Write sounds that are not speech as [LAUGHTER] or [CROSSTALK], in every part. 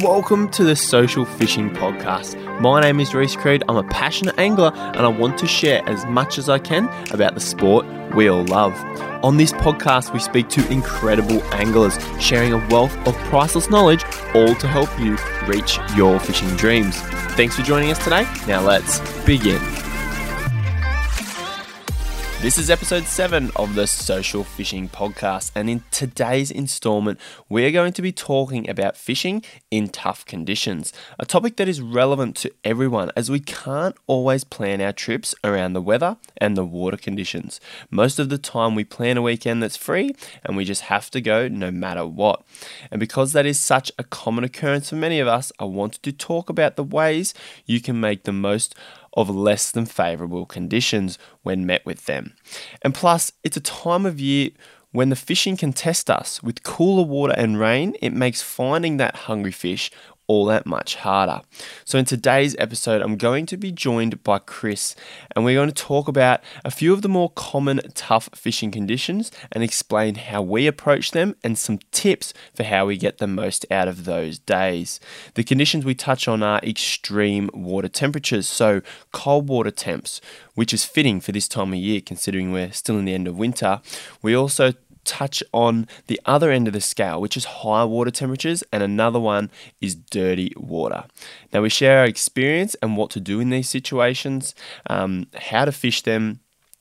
Welcome to the Social Fishing Podcast. My name is Rhys Creed. I'm a passionate angler and I want to share as much as I can about the sport we all love. On this podcast, we speak to incredible anglers, sharing a wealth of priceless knowledge, all to help you reach your fishing dreams. Thanks for joining us today. Now let's begin. This is episode 7 of the Social Fishing Podcast, and in today's installment, we're going to be talking about fishing in tough conditions, a topic that is relevant to everyone as we can't always plan our trips around the weather and the water conditions. Most of the time, we plan a weekend that's free and we just have to go no matter what. And because that is such a common occurrence for many of us, I wanted to talk about the ways you can make the most of less than favourable conditions when met with them. And plus, it's a time of year when the fishing can test us. With cooler water and rain, it makes finding that hungry fish all that much harder. So, in today's episode, I'm going to be joined by Chris, and we're going to talk about a few of the more common tough fishing conditions and explain how we approach them and some tips for how we get the most out of those days. The conditions we touch on are extreme water temperatures, so cold water temps, which is fitting for this time of year considering we're still in the end of winter. We also touch on the other end of the scale, which is high water temperatures, and another one is dirty water. Now, we share our experience and what to do in these situations, um, how to fish them,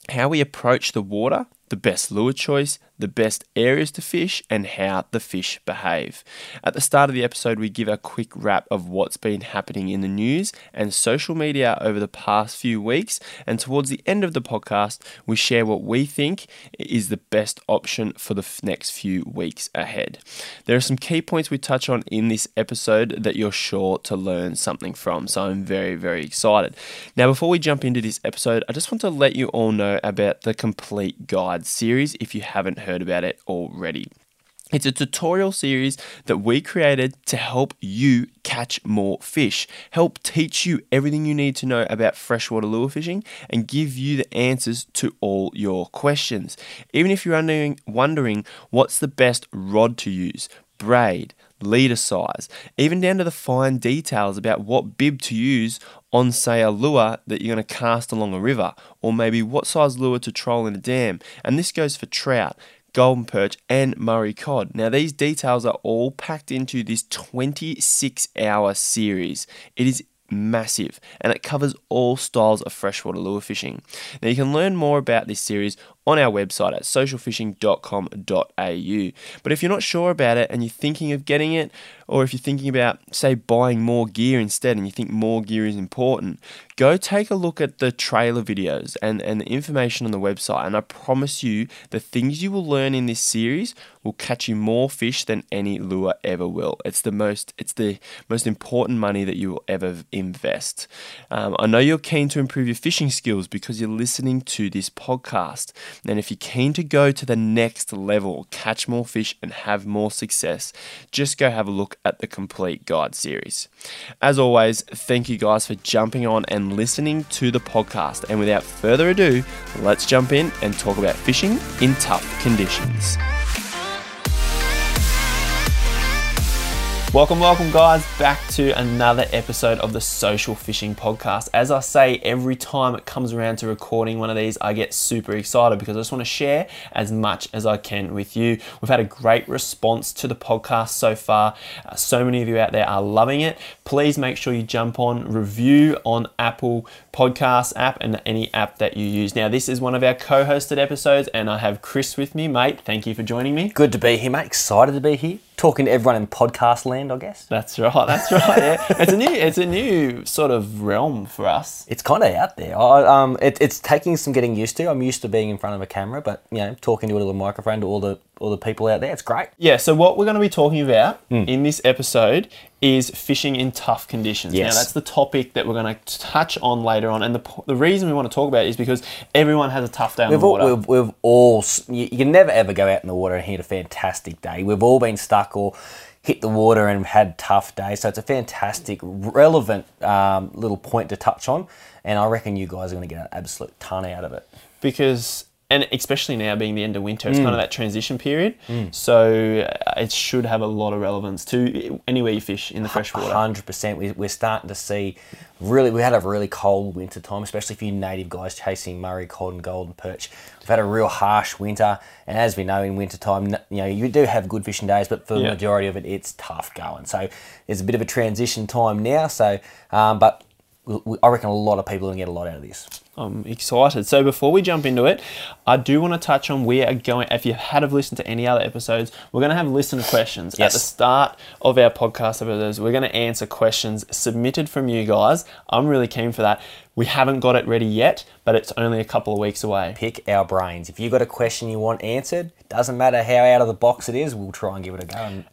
how we approach the water, the best lure choice, the best areas to fish, and how the fish behave. At the start of the episode, we give a quick wrap of what's been happening in the news and social media over the past few weeks. And towards the end of the podcast, we share what we think is the best option for the next few weeks ahead. There are some key points we touch on in this episode that you're sure to learn something from. So I'm very, very excited. Now, before we jump into this episode, I just want to let you all know about the Complete Guide series if you haven't heard heard about it already. It's a tutorial series that we created to help you catch more fish, help teach you everything you need to know about freshwater lure fishing, and give you the answers to all your questions. Even if you're wondering, wondering what's the best rod to use, braid, leader size, even down to the fine details about what bib to use on, say, a lure that you're going to cast along a river, or maybe what size lure to troll in a dam. And this goes for trout golden perch, and Murray cod. Now, these details are all packed into this 26 hour series. It is massive and it covers all styles of freshwater lure fishing. Now, you can learn more about this series on our website at socialfishing.com.au. But if you're not sure about it and you're thinking of getting it, or if you're thinking about, say, buying more gear instead and you think more gear is important, go take a look at the trailer videos and, and the information on the website. And I promise you, the things you will learn in this series will catch you more fish than any lure ever will. It's the most it's the most important money that you will ever invest. Um, I know you're keen to improve your fishing skills because you're listening to this podcast. And if you're keen to go to the next level, catch more fish and have more success, just go have a look at the complete guide series. As always, thank you guys for jumping on and listening to the podcast. And without further ado, let's jump in and talk about fishing in tough conditions. Welcome, welcome, guys, back to another episode of the Social Fishing Podcast. As I say, every time it comes around to recording one of these, I get super excited because I just want to share as much as I can with you. We've had a great response to the podcast so far. Uh, so many of you out there are loving it. Please make sure you jump on, review on Apple Podcast app and any app that you use. Now, this is one of our co hosted episodes, and I have Chris with me, mate. Thank you for joining me. Good to be here, mate. Excited to be here talking to everyone in podcast land, I guess. That's right. That's right. Yeah. it's a new, it's a new sort of realm for us. It's kind of out there. I, um, it, it's taking some getting used to. I'm used to being in front of a camera, but you know, talking to a little microphone to all the all the people out there, it's great. Yeah. So what we're going to be talking about mm. in this episode is fishing in tough conditions. Yes. Now that's the topic that we're going to touch on later on, and the, the reason we want to talk about it is because everyone has a tough day on we've the water. All, we've, we've all you, you can never ever go out in the water and hit a fantastic day. We've all been stuck or hit the water and had tough days. So it's a fantastic, relevant um, little point to touch on, and I reckon you guys are going to get an absolute ton out of it. Because and especially now being the end of winter, it's Mm. kind of that transition period. So uh, it should have a lot of relevance to anywhere you fish in the freshwater. Hundred percent. We, we're starting to see really. We had a really cold winter time, especially for you native guys chasing Murray, cod, and golden perch. We've had a real harsh winter, and as we know, in winter time, you know, you do have good fishing days, but for the majority of it, it's tough going. So there's a bit of a transition time now. So, um, but I reckon a lot of people are gonna get a lot out of this. I'm excited. So before we jump into it, I do want to touch on we are going. If you had have listened to any other episodes, we're going to have listener questions at the start of our podcast episodes. We're going to answer questions submitted from you guys. I'm really keen for that. We haven't got it ready yet, but it's only a couple of weeks away. Pick our brains. If you've got a question you want answered, doesn't matter how out of the box it is, we'll try and give it a go and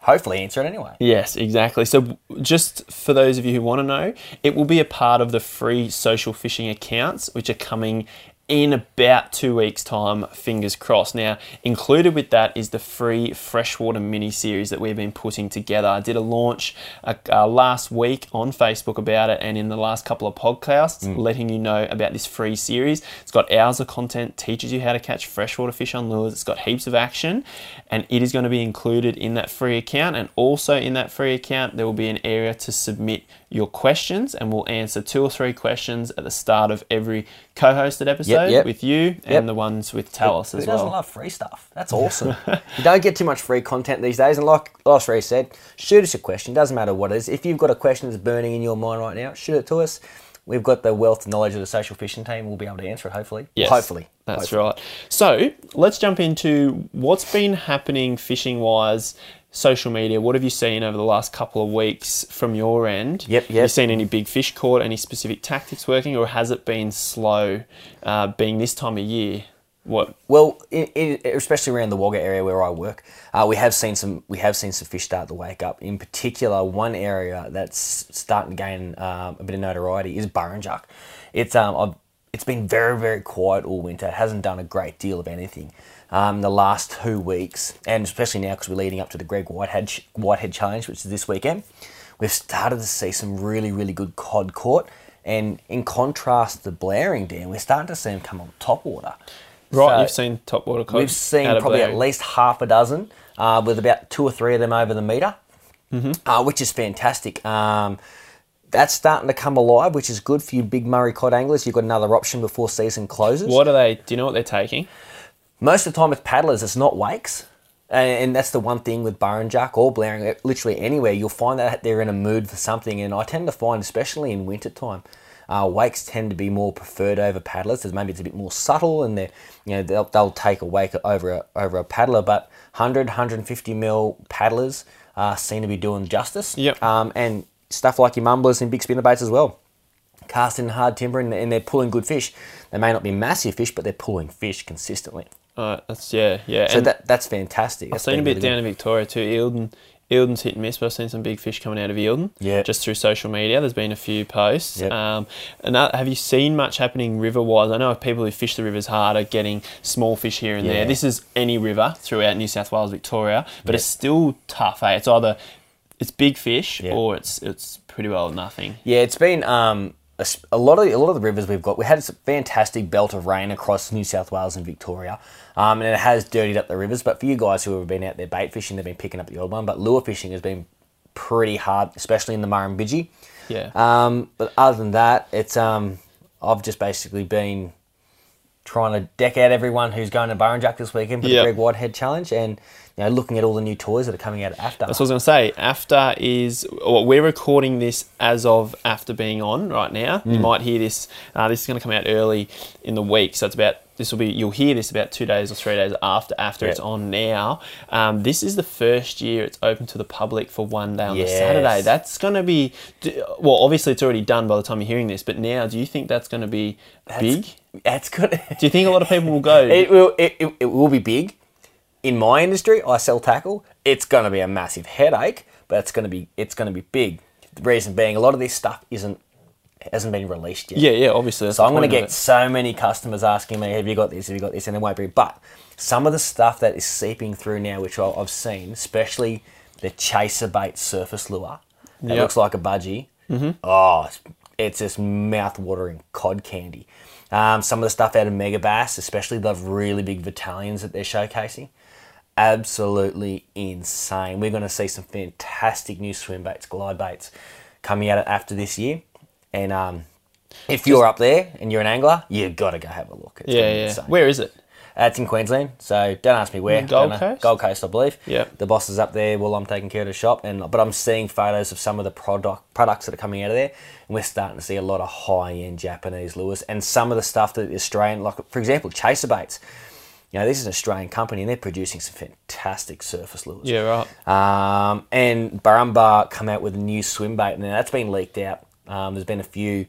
hopefully answer it anyway. Yes, exactly. So, just for those of you who want to know, it will be a part of the free social fishing accounts, which are coming in about two weeks' time, fingers crossed. Now, included with that is the free freshwater mini series that we've been putting together. I did a launch uh, uh, last week on Facebook about it, and in the last couple of podcasts, letting you know about this free series. It's got hours of content, teaches you how to catch freshwater fish on lures, it's got heaps of action, and it is going to be included in that free account. And also in that free account, there will be an area to submit your questions, and we'll answer two or three questions at the start of every co hosted episode yep. with you and Yep. the ones with Talis as Who as doesn't love free stuff? That's awesome. [LAUGHS] you don't get too much free content these days, and like last Ray said, shoot us a question. Doesn't matter what it is. If you've got a question that's burning in your mind right now, shoot it to us. We've got the wealth of knowledge of the social fishing team. We'll be able to answer it. Hopefully. Yes, Hopefully. That's Hopefully. right. So let's jump into what's been happening fishing wise, social media. What have you seen over the last couple of weeks from your end? Yep, Have you seen any big fish caught, any specific tactics working, or has it been slow uh, being this time of year? What? Well, in, in, especially around the Wagga area where I work, uh, we have seen some we have seen some fish start to wake up. In particular, one area that's starting to gain um, a bit of notoriety is Burrinjuck. It's um I've, it's been very very quiet all winter. It hasn't done a great deal of anything. Um, the last two weeks, and especially now because we're leading up to the Greg Whitehead Whitehead Challenge, which is this weekend, we've started to see some really really good cod caught. And in contrast to Blowering Dam, we're starting to see them come on top water. Right, So- you've seen top water cod. We've seen probably Blowering. at least half a dozen, uh, with about two or three of them over the meter, Mm-hmm. uh, which is fantastic. Um, that's starting to come alive, which is good for you big Murray cod anglers. You've got another option before season closes. What are they? Do you know what they're taking? Most of the time, with paddlers. It's not wakes. And, that's the one thing with Burrinjuck or Blowering, literally anywhere, you'll find that they're in a mood for something. And I tend to find, especially in winter time, uh, wakes tend to be more preferred over paddlers. As maybe it's a bit more subtle, and they, you know, they'll, they'll take a wake over a, over a paddler. But 100, 150 mil paddlers uh, seem to be doing justice. Yep. Um, and stuff like your mumblers and big spinner baits as well casting hard timber and, and they're pulling good fish. They may not be massive fish, but they're pulling fish consistently. Uh, that's yeah, yeah. So and that that's fantastic. I've seen a bit really down good. in Victoria too. Eildon, Eildon's hit and miss, but I've seen some big fish coming out of Eildon. Yeah. Just through social media, there's been a few posts. Yep. Um, and that, have you seen much happening river wise? I know people who fish the rivers hard are getting small fish here and Yeah. there. This is any river throughout New South Wales, Victoria, but it's still tough. Eh? It's either it's big fish Yeah. or it's it's pretty well nothing. Yeah, it's been um, a, a lot of a lot of the rivers we've got. We had a fantastic belt of rain across New South Wales and Victoria, um, and it has dirtied up the rivers. But for you guys who have been out there bait fishing, they've been picking up the old one. But lure fishing has been pretty hard, especially in the Murrumbidgee. Yeah. Um, but other than that, it's um, I've just basically been trying to deck out everyone who's going to Burrinjuck this weekend for Yep. the Greg Whitehead Challenge, and you know, looking at all the new toys that are coming out after. That's what I was going to say. After is well, we're recording this as of AFTA being on right now. Hmm. You might hear this. Uh, this is going to come out early in the week, so it's about this will be. You'll hear this about two days or three days after after Yeah. it's on now. Um, this is the first year it's open to the public for one day on the Saturday. That's going to be well. Obviously, it's already done by the time you're hearing this. But now, do you think that's going to be big? [LAUGHS] That's good. Do you think a lot of people will go? [LAUGHS] It will. It, it, it will be big. In my industry, I sell tackle. It's going to be a massive headache, but it's going to be it's going to be big. The reason being, a lot of this stuff isn't hasn't been released yet. yeah, yeah. Obviously, So I'm going to get so many customers asking me, "Have you got this? Have you got this?" And it won't be. But some of the stuff that is seeping through now, which I've seen, especially the chaser bait surface lure, that Yep. looks like a budgie. Mm-hmm. Oh, it's, just mouth-watering cod candy. Um, some of the stuff out of Megabass, especially the really big battalions that they're showcasing, absolutely insane. We're going to see some fantastic new swim baits, glide baits coming out after this year. And um, if you're up there and you're an angler, you've got to go have a look. It's Yeah, yeah. Where is it? Uh, it's in Queensland, so don't ask me where. Gold Coast? Gold Coast, I believe. Yep. The boss is up there while I'm taking care of the shop, and but I'm seeing photos of some of the product products that are coming out of there, and we're starting to see a lot of high end Japanese lures, and some of the stuff that the Australian, like for example, chaser baits. You know, this is an Australian company, and they're producing some fantastic surface lures. Yeah, right. Um, and Barumba come out with a new swim bait, and that's been leaked out. Um, there's been a few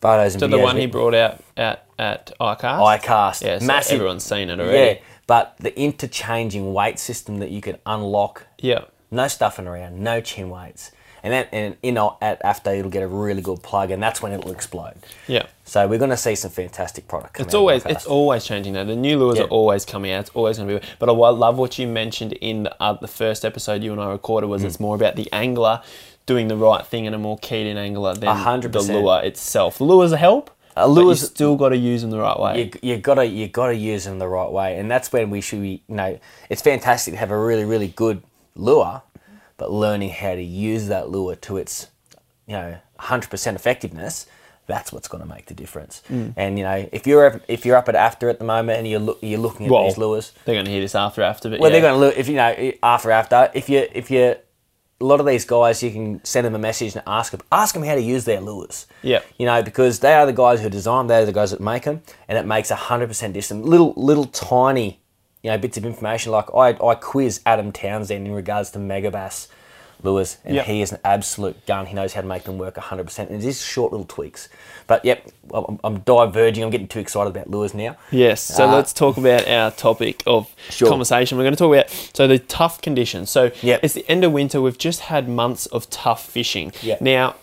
photos and So the one he brought out at at iCast. iCast. Yeah, so massive. everyone's seen it already. Yeah, but the interchanging weight system that you can unlock, Yeah. no stuffing around, no chin weights, and that and in at AFTA it'll get a really good plug, and that's when it will explode. Yeah. So we're going to see some fantastic product. It's out always it's always changing now. The new lures Yeah. are always coming out. It's always going to be. But I love what you mentioned in the, uh, the first episode you and I recorded Mm. was it's more about the angler doing the right thing and a more keyed in angler than A hundred the percent. lure itself. The lures help. A lure's- you still got to use them the right way. you you gotta you gotta use them the right way, and that's when we should be. You know, it's fantastic to have a really really good lure, but learning how to use that lure to its, you know, hundred percent effectiveness. That's what's going to make the difference. Mm. And you know, if you're up- if you're up at AFTA at the moment and you're look, you're looking at Well, these lures, They're going to hear this after after, but well, yeah. they're going to look if you know after after if you if you a lot of these guys you can send them a message and ask them ask them how to use their lures. Yeah. You know because they are the guys who design, them, they're the guys that make them, and it makes a hundred percent difference. Little little tiny, you know, bits of information like I I quiz Adam Townsend in regards to Megabass lures, and Yep. he is an absolute gun. He knows how to make them work hundred percent, and it's just short little tweaks. But yep, I'm, I'm diverging. I'm getting too excited about lures now. Yes. So Uh, let's talk about our topic of Sure. conversation. We're going to talk about so the tough conditions. So Yep. it's the end of winter. We've just had months of tough fishing. Yep. Now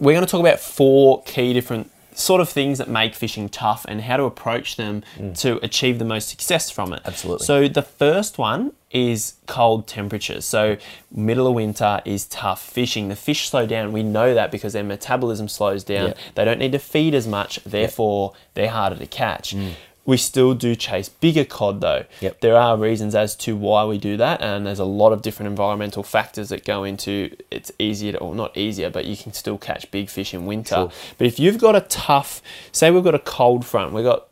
we're going to talk about four key different sort of things that make fishing tough and how to approach them to achieve the most success from it. Mm. Absolutely. So the first one is cold temperatures. So middle of winter is tough fishing. The fish slow down. We know that because their metabolism slows down. Yep. They don't need to feed as much, therefore they're harder to catch. Mm. We still do chase bigger cod though. Yep. There are reasons as to why we do that, and there's a lot of different environmental factors that go into it's easier to, or not easier, but you can still catch big fish in winter. Sure. But if you've got a tough, say we've got a cold front, we've got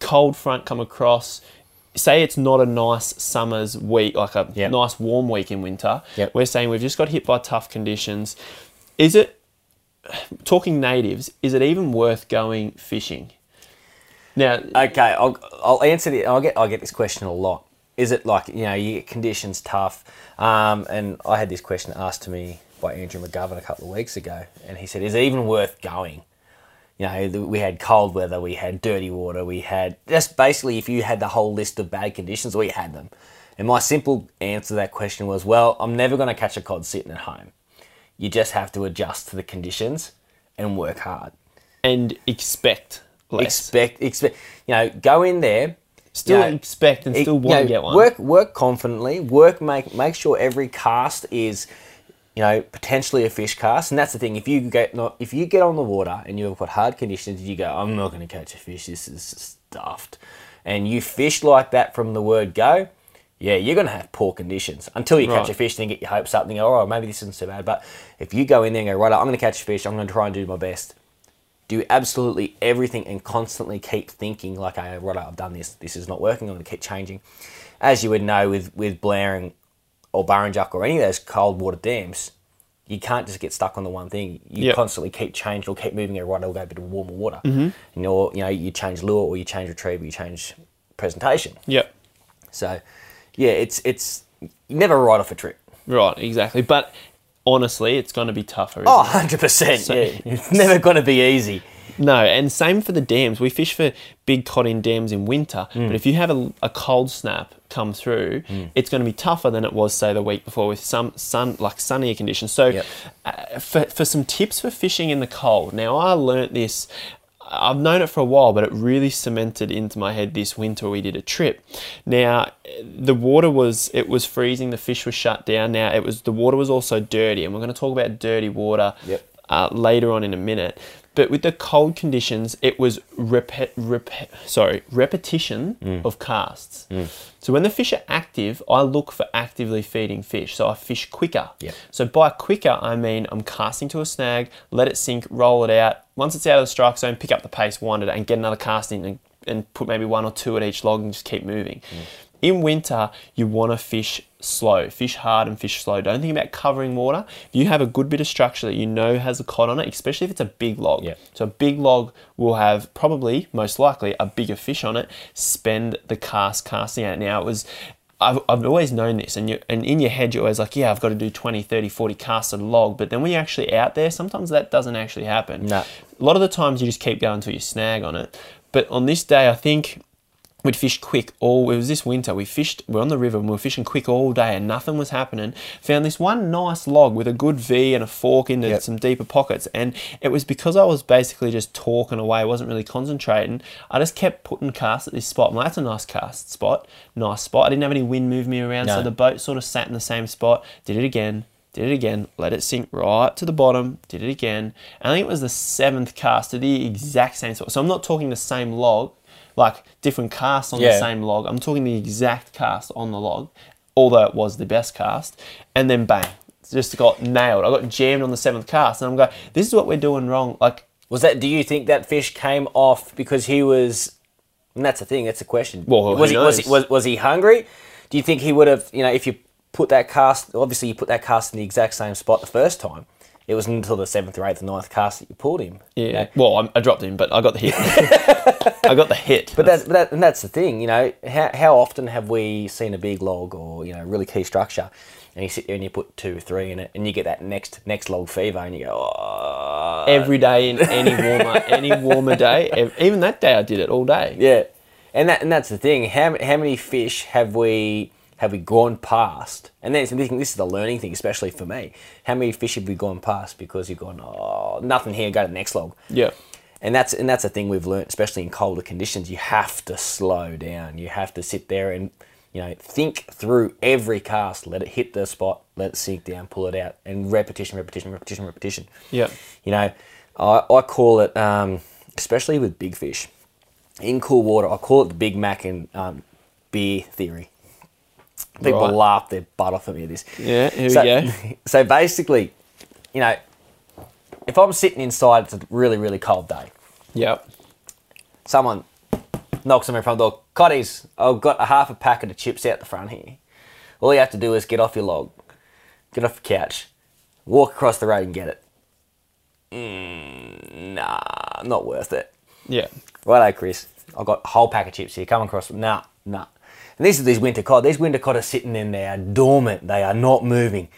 cold front come across. Say it's not a nice summer's week, like a Yep. nice warm week in winter. Yep. We're saying we've just got hit by tough conditions. Is it talking natives? Is it even worth going fishing? Now, Okay, I'll, I'll answer the. I'll get I get this question a lot. Is it like you know you get conditions tough? Um, and I had this question asked to me by Andrew McGovern a couple of weeks ago, and he said, "Is it even worth going?" You know, we had cold weather, we had dirty water, we had just basically if you had the whole list of bad conditions, we had them. And my simple answer to that question was, well, I'm never going to catch a cod sitting at home. You just have to adjust to the conditions and work hard. and expect less. Expect, expect, you know, go in there. still you know, expect and it- still you want to get one. Work work confidently. Work make make sure every cast is, you know, potentially a fish cast. And that's the thing. If you get not if you get on the water and you've got hard conditions, you go, I'm not going to catch a fish. This is stuffed. And you fish like that from the word go. Yeah, you're going to have poor conditions until you catch a fish. Then get your hopes up and go, oh, maybe this isn't so bad. But if you go in there and go, right, I'm going to catch a fish. I'm going to try and do my best do absolutely everything and constantly keep thinking like, "Okay, right, I've done this. This is not working. I'm going to keep changing." As you would know with with Blowering or Burrinjuck or any of those cold water dams, you can't just get stuck on the one thing. You Yep. constantly keep changing or keep moving it. Right, it'll go a bit of warmer water. Mm-hmm. And or you know, you change lure or you change retrieve, or you change presentation. Yep. So, yeah, it's it's you never write off a trip. Right, exactly. But honestly, it's going to be tougher. Oh, isn't it? 100%. So- yeah. [LAUGHS] It's never going to be easy. No, and same for the dams. We fish for big cod in dams in winter, Mm. but if you have a, a cold snap come through, it's going to be tougher than it was, say, the week before with some sun, like sunnier conditions. So, Yep. uh, for, for some tips for fishing in the cold. Now, I learnt this. I've known it for a while, but it really cemented into my head this winter. We did a trip. Now, the water was it was freezing. The fish was shut down. Now, it was the water was also dirty, and we're going to talk about dirty water Yep. uh, later on in a minute. But with the cold conditions, it was repet, repet, sorry, repetition Mm. of casts. So when the fish are active, I look for actively feeding fish. So I fish quicker. Yep. So by quicker, I mean I'm casting to a snag, let it sink, roll it out. Once it's out of the strike zone, pick up the pace, wind it, and get another cast in, and, and put maybe one or two at each log, and just keep moving. In winter, you want to fish slow, fish hard and fish slow. Don't think about covering water. If you have a good bit of structure that you know has a cod on it, especially if it's a big log. Yeah. So a big log will have probably, most likely, a bigger fish on it. Spend the cast casting out. Now it was I've, I've always known this and you and in your head you're always like, yeah, I've got to do 20, 30, 40 casts a log. But then when you're actually out there, sometimes that doesn't actually happen. No. A lot of the times you just keep going until you snag on it. But on this day, I think we'd fished quick all it was this winter we fished we're on the river and we were fishing quick all day and nothing was happening found this one nice log with a good v and a fork into Yep. some deeper pockets and it was because i was basically just talking away wasn't really concentrating i just kept putting casts at this spot I'm that's a nice cast spot nice spot i didn't have any wind move me around so the boat sort of sat in the same spot did it again did it again, let it sink right to the bottom, did it again. I think it was the seventh cast to the exact same spot. So I'm not talking the same log, like different casts on the same log. I'm talking the exact cast on the log, although it was the best cast. And then bang, just got nailed. I got jammed on the seventh cast. And I'm going, this is what we're doing wrong. Like, Was that? Do you think that fish came off because he was? And that's the thing. That's the question. Well, was he was he, was, was he hungry? Do you think he would have? You know, if you put that cast, obviously you put that cast in the exact same spot the first time. It wasn't until the seventh or eighth or ninth cast that you pulled him. yeah. you know? Well, I, I dropped him, but I got the hit. [LAUGHS] I got the hit. But that's but that, and that's the thing, you know. How, how often have we seen a big log or you know really key structure, and you sit there and you put two, three in it, and you get that next next log fever, and you go, oh, every day in any warmer, any warmer day, even that day I did it all day. yeah. And that and that's the thing. How how many fish have we have we gone past? And then this this is the learning thing, especially for me. How many fish have we gone past because you've gone, oh, nothing here, go to the next log. Yeah. And that's and that's the thing we've learned, especially in colder conditions. You have to slow down. You have to sit there and you know think through every cast. Let it hit the spot. Let it sink down. Pull it out. And repetition, repetition, repetition, repetition. Yeah. You know, I, I call it, um, especially with big fish, in cool water. I call it the Big Mac and um, beer theory. People Right. laugh their butt off at me at this. Yeah, here so, we go. [LAUGHS] So basically, you know, if I'm sitting inside, it's a really, really cold day Yep. someone knocks on my front door. Cotties, I've got a half a packet of chips out the front here. All you have to do is get off your log, get off your couch, walk across the road and get it. Mm, nah, not worth it. Yeah. Righto, Chris. I've got a whole pack of chips here. Come across. Nah, nah. And these are these winter cod. These winter cod are sitting in there dormant. They are not moving.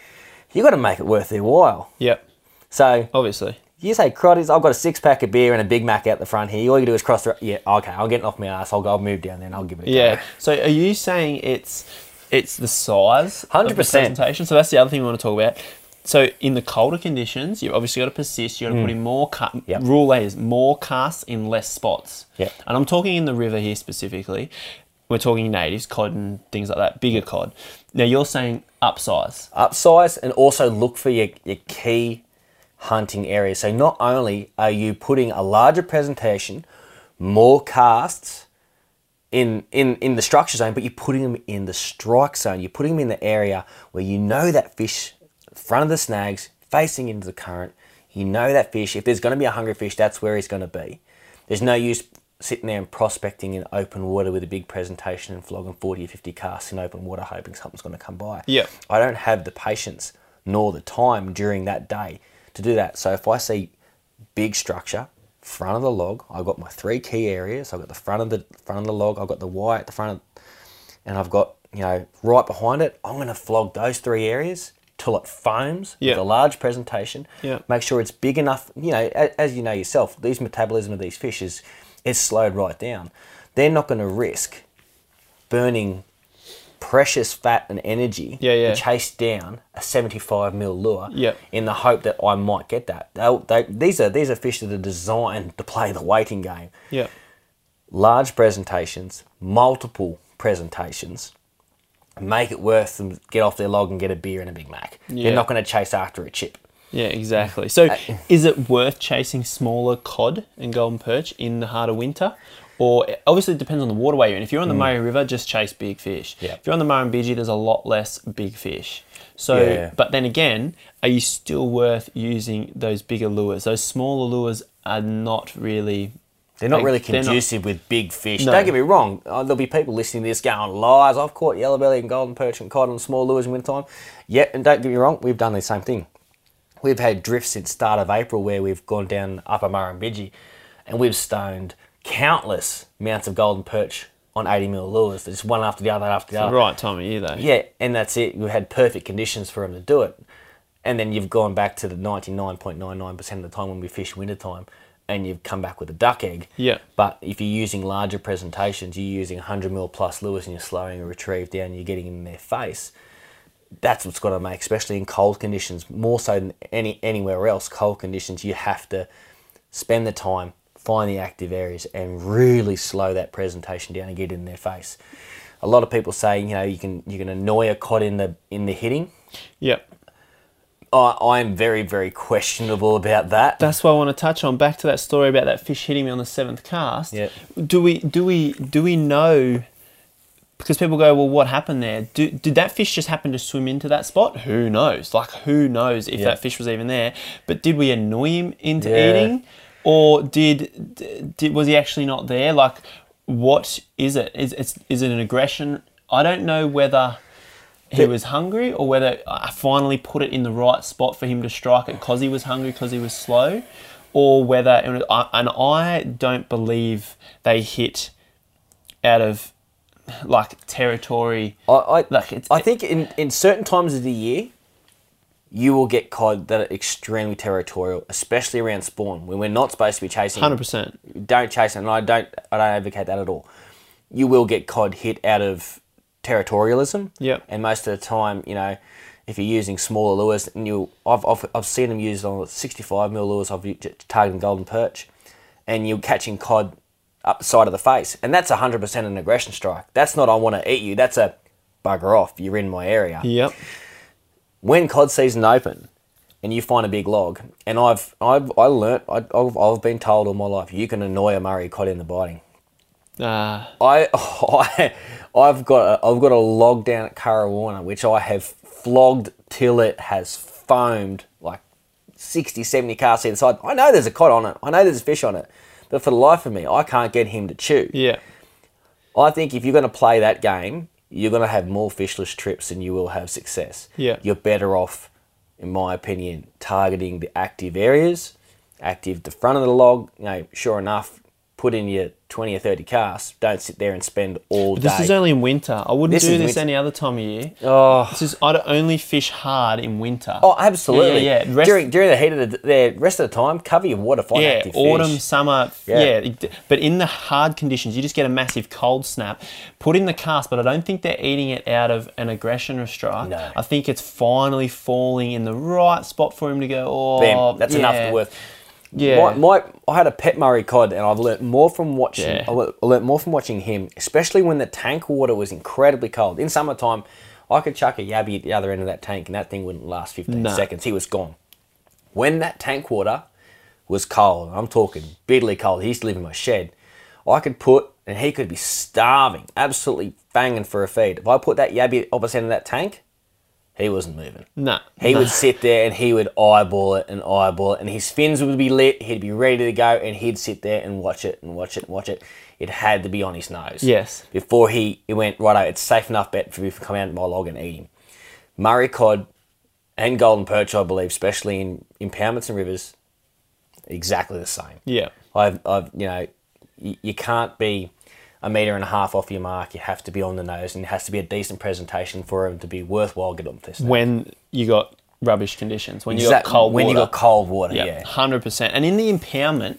You've got to make it worth their while. Yep. So Obviously. you say, Crotties, I've got a six pack of beer and a Big Mac out the front here. All you do is cross the. Yeah, okay, I'll get it off my ass. I'll go, I'll move down there and I'll give it a go. Yeah. So are you saying it's it's the size? the 100%. presentation? So that's the other thing we want to talk about. So in the colder conditions, you've obviously got to persist. You've got to put mm. in more ca- Yep. rule is more casts in less spots. Yep. And I'm talking in the river here specifically. We're talking natives, cod and things like that, bigger cod. Now you're saying upsize. Upsize and also look for your, your key hunting areas. So not only are you putting a larger presentation, more casts in, in, in the structure zone, but you're putting them in the strike zone. You're putting them in the area where you know that fish, front of the snags, facing into the current. You know that fish, if there's going to be a hungry fish, that's where he's going to be. There's no use sitting there and prospecting in open water with a big presentation and flogging 40 or 50 casts in open water hoping something's going to come by. Yeah. I don't have the patience nor the time during that day to do that. So if I see big structure, front of the log, I've got my three key areas. I've got the front of the front of the log, I've got the Y at the front of, and I've got, you know, right behind it, I'm gonna flog those three areas till it foams Yeah. with a large presentation. Yeah. Make sure it's big enough, you know, as, as you know yourself, these metabolism of these fish is is slowed right down. They're not gonna risk burning precious fat and energy Yeah, yeah. to chase down a 75 mil lure Yep. in the hope that I might get that. They, these are these are fish that are designed to play the waiting game. Yeah. Large presentations, multiple presentations, make it worth them get off their log and get a beer and a Big Mac. Yeah. They're not going to chase after a chip. Yeah, exactly. So, Uh, is it worth chasing smaller cod and golden perch in the heart of winter? Or obviously it depends on the waterway you're in. If you're on the Murray River, just chase big fish. Mm. Yeah. If you're on the Murrumbidgee, there's a lot less big fish. So, Yeah. but then again, are you still worth using those bigger lures? Those smaller lures are not really. They're not Like, really they're not- conducive with big fish. No. Don't get me wrong. uh, There'll be people listening to this going, lies. I've caught yellow belly and golden perch and cod on small lures in wintertime. Yeah, and don't get me wrong. We've done the same thing. We've had drifts since start of April where we've gone down Upper Murrumbidgee and we've stoned countless amounts of golden perch on 80 mil lures. Just one after the other after the other. Right time of year though. Yeah, and that's it. We had perfect conditions for them to do it. And then you've gone back to the 99.99% of the time when we fish wintertime and you've come back with a duck egg. Yeah. But if you're using larger presentations, you're using 100 mil plus lures and you're slowing a retrieve down, you're getting in their face. That's what's got to make, especially in cold conditions, more so than any anywhere else. Cold conditions, you have to spend the time, find the active areas, and really slow that presentation down and get in their face. A lot of people say, you know, you can you can annoy a cod in the in the hitting. Yep. I, I'm very very questionable about that. That's what I want to touch on. Back to that story about that fish hitting me on the seventh cast. Yeah. Do we do we do we know? Because people go, well, what happened there? Do, did that fish just happen to swim into that spot? Who knows? Like, who knows if Yeah. that fish was even there? But did we annoy him into Yeah. eating, or did, did was he actually not there? Like, what is it? Is it's, is it an aggression? I don't know whether he was hungry or whether I finally put it in the right spot for him to strike it because he was hungry because he was slow, or whether and I- and I don't believe they hit out of like territory. I, I, Like, it's- I think in, in certain times of the year, you will get cod that are extremely territorial, especially around spawn when we're not supposed to be chasing. Hundred percent. Don't chase them, and I don't. I don't advocate that at all. You will get cod hit out of territorialism. Yep. And most of the time, you know, if you're using smaller lures, and you, I've, I've, I've seen them used on 65 mil lures. I've u- targeting golden perch, and you're catching cod up the side of the face, and that's 100% an aggression strike. That's not I want to eat you. That's a bugger off. You're in my area Yep. when cod season open and you find a big log, and I've I've I learnt I, I've, I've been told all my life you can annoy a Murray cod in the biting. Uh, I [LAUGHS] I I've got a, I've got a log down at Currawarna which I have flogged till it has foamed like 60, 70 casts either side. I know there's a cod on it. I know there's a fish on it, but for the life of me, I can't get him to chew. yeah. I think if you're going to play that game, you're going to have more fishless trips than you will have success. Yeah. You're better off, in my opinion, targeting the active areas, active the front of the log. You know, sure enough, put in your 20 or 30 casts. Don't sit there and spend all This day. This is only in winter. I wouldn't This do this winter. any other time of year. oh, This is I'd only fish hard in winter. oh, absolutely. Yeah, yeah. yeah. Rest- during during the heat of the, the rest of the time, cover your water, find yeah, autumn, fish. summer, Yeah. yeah. But in the hard conditions, you just get a massive cold snap. Put in the cast, but I don't think they're eating it out of an aggression or strike. No. I think it's finally falling in the right spot for him to go. Oh, Bam, that's enough yeah. to worth. Yeah. My, my, I had a pet Murray cod, and I've learnt more from watching. Yeah. I learnt more from watching him, especially when the tank water was incredibly cold. In summertime, I could chuck a yabby at the other end of that tank, and that thing wouldn't last 15 No. seconds. He was gone. When that tank water was cold, I'm talking bitterly cold. He used to live in my shed. I could put, and he could be starving, absolutely banging for a feed. If I put that yabby opposite end of that tank, he wasn't moving. No. He nah. would sit there and he would eyeball it and eyeball it, and his fins would be lit. He'd be ready to go, and he'd sit there and watch it and watch it and watch it. It had to be on his nose. Yes. Before he, he went, righto, it's safe enough bet for me to come out of my log and eat him. Murray cod and golden perch, I believe, especially in impoundments and rivers, exactly the same. Yeah. I've, I've you know, you, you can't be a metre and a half off your mark. You have to be on the nose, and it has to be a decent presentation for them to be worthwhile get on this. When you got rubbish conditions, when you got cold when water. you got cold water, Yeah, yeah. hundred percent. And in the impoundment,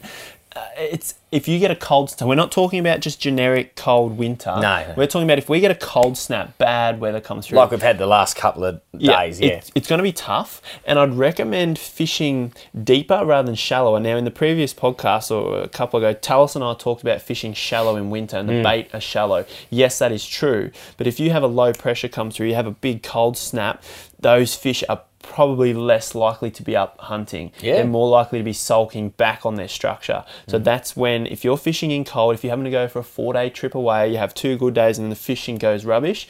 uh, it's if you get a cold snap. We're not talking about just generic cold winter. No, we're talking about if we get a cold snap, bad weather comes through. Like we've had the last couple of days, yeah. It's, it's going to be tough, and I'd recommend fishing deeper rather than shallower. Now, in the previous podcast or a couple ago, Talis and I talked about fishing shallow in winter, and the Mm. bait are shallow. Yes, that is true, but if you have a low pressure come through, you have a big cold snap. Those fish are probably less likely to be up hunting. Yeah. They're more likely to be sulking back on their structure. So Mm. that's when, if you're fishing in cold, if you're having to go for a four day trip away, you have two good days and the fishing goes rubbish,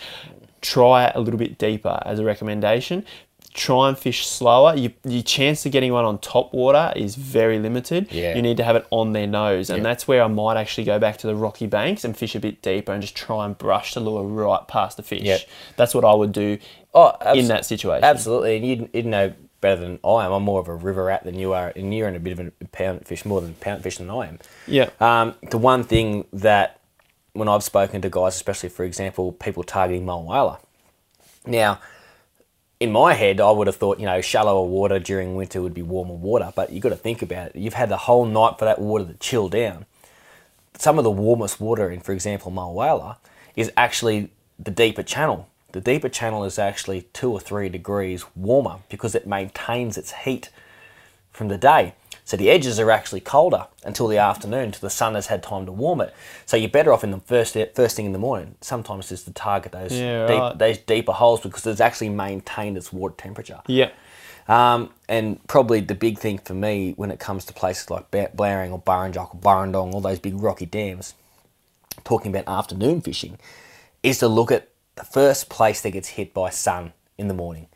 try it a little bit deeper as a recommendation. Try and fish slower. You, your chance of getting one on top water is very limited. Yeah. You need to have it on their nose. And Yeah. that's where I might actually go back to the rocky banks and fish a bit deeper and just try and brush the lure right past the fish. That's what I would do Oh, abs- in that situation. Absolutely, and you'd, you'd know better than I am. I'm more of a river rat than you are, and you're in a bit of a pound fish more than pound fish than I am. Yeah. Um, the one thing that when I've spoken to guys, especially for example, people targeting Mulwala. Now, in my head, I would have thought you know shallower water during winter would be warmer water, but you have got to think about it. You've had the whole night for that water to chill down. Some of the warmest water in, for example, Mulwala, is actually the deeper channel. The deeper channel is actually two or three degrees warmer because it maintains its heat from the day. So the edges are actually colder until the afternoon, until the sun has had time to warm it. So you're better off in the first first thing in the morning. Sometimes just to target those Yeah, deep, right. those deeper holes because it's actually maintained its water temperature. yeah. Um, and probably the big thing for me when it comes to places like Blowering or Burrinjuck or Burrendong, all those big rocky dams, talking about afternoon fishing, is to look at the first place that gets hit by sun in the morning.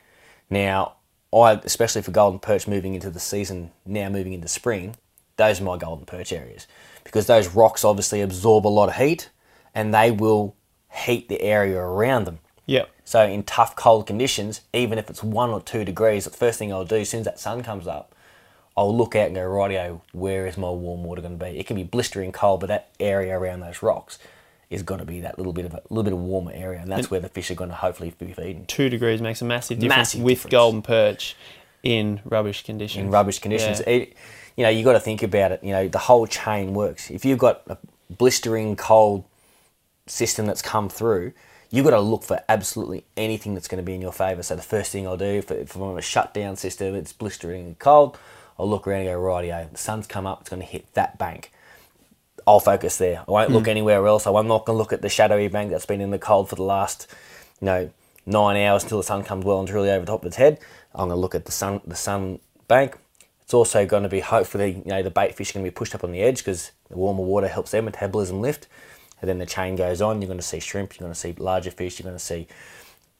Now, I especially for golden perch moving into the season, now moving into spring, those are my golden perch areas because those rocks obviously absorb a lot of heat and they will heat the area around them. Yeah. So in tough cold conditions, even if it's one or two degrees, the first thing I'll do as soon as that sun comes up, I'll look out and go, rightio, where is my warm water going to be? It can be blistering cold, but that area around those rocks is going to be that little bit of a little bit of warmer area, and that's where the fish are going to hopefully be feeding. Two degrees makes a massive difference Massive with difference. golden perch in rubbish conditions. in rubbish conditions. Yeah. It, you know, you got to think about it. You know, the whole chain works. If you've got a blistering cold system that's come through, you've got to look for absolutely anything that's going to be in your favour. So the first thing I'll do, if, if I'm on a shutdown system, it's blistering and cold, I'll look around and go, rightio, the sun's come up, it's going to hit that bank. I'll focus there. I won't look anywhere else. I'm not going to look at the shadowy bank that's been in the cold for the last, you know, nine hours until the sun comes well and truly over the top of its head. I'm going to look at the sun, the sun bank. It's also going to be hopefully, you know, the bait fish are going to be pushed up on the edge because the warmer water helps their metabolism lift. And then the chain goes on. You're going to see shrimp. You're going to see larger fish. You're going to see,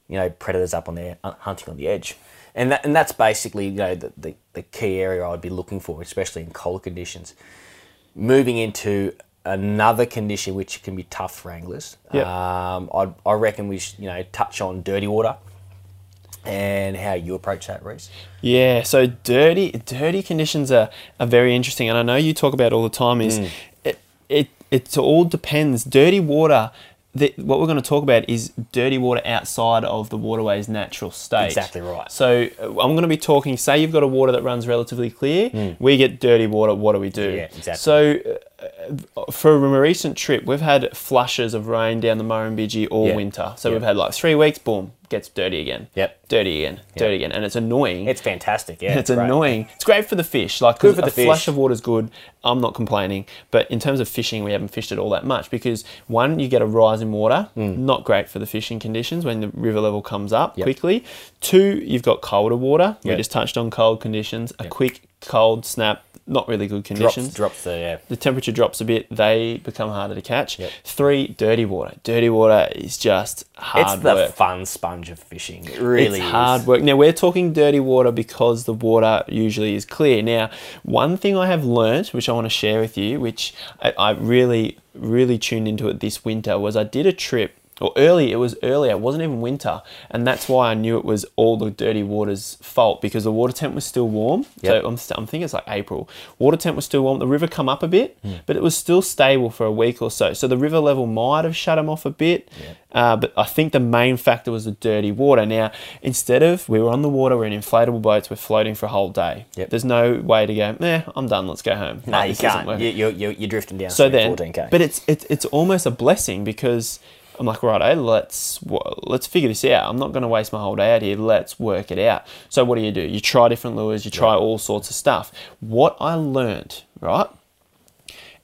you know, predators up on there uh, hunting on the edge. And that, and that's basically, you know, the, the, the key area I'd be looking for, especially in cold conditions moving into another condition which can be tough for anglers. Yep. Um, I, I reckon we should, you know, touch on dirty water and how you approach that, Rhys. Yeah, so dirty dirty conditions are, are very interesting, and I know you talk about it all the time. Is Mm. it, it it all depends. Dirty water. The, what we're going to talk about is dirty water outside of the waterway's natural state. Exactly right. So uh, I'm going to be talking. Say you've got a water that runs relatively clear. We get dirty water. What do we do? Mm. Yeah, exactly. So for a recent trip, we've had flushes of rain down the Murrumbidgee all Yeah. winter. So Yeah. we've had like three weeks. Boom, gets dirty again. Yep. Dirty again. Dirty again, and it's annoying. It's fantastic, yeah. It's great. annoying. It's great for the fish. Like Good for the a flush of water is good. I'm not complaining. But in terms of fishing, we haven't fished it all that much because one, you get a rise in water. Mm. Not great for the fishing conditions when the river level comes up. Yep. quickly. Two, you've got colder water. We just touched on cold conditions. A quick cold snap. Not really good conditions. Drops, drops the, yeah. the temperature drops a bit, they become harder to catch. Yep. Three, dirty water. Dirty water is just hard work. It's the work. fun sponge of fishing. It really it's is. hard work. Now we're talking dirty water because the water usually is clear. Now, one thing I have learnt, which I want to share with you, which I, I really, really tuned into it this winter, was I did a trip. Or early, it was earlier. It wasn't even winter, and that's why I knew it was all the dirty water's fault because the water temp was still warm. Yep. So I'm, I'm thinking it's like April. Water temp was still warm. The river come up a bit, Hmm. but it was still stable for a week or so. So the river level might have shut them off a bit, uh, but I think the main factor was the dirty water. Now, instead of we were on the water, we're in inflatable boats, we're floating for a whole day. Yep. There's no way to go. Eh, I'm done. Let's go home. No, Like, you can't. You, you're, you're, you're drifting down so then, 14k. but it's it's it's almost a blessing because I'm like, right, hey, let's let's figure this out. I'm not going to waste my whole day out here. Let's work it out. So what do you do? You try different lures. You try all sorts of stuff. What I learned, right,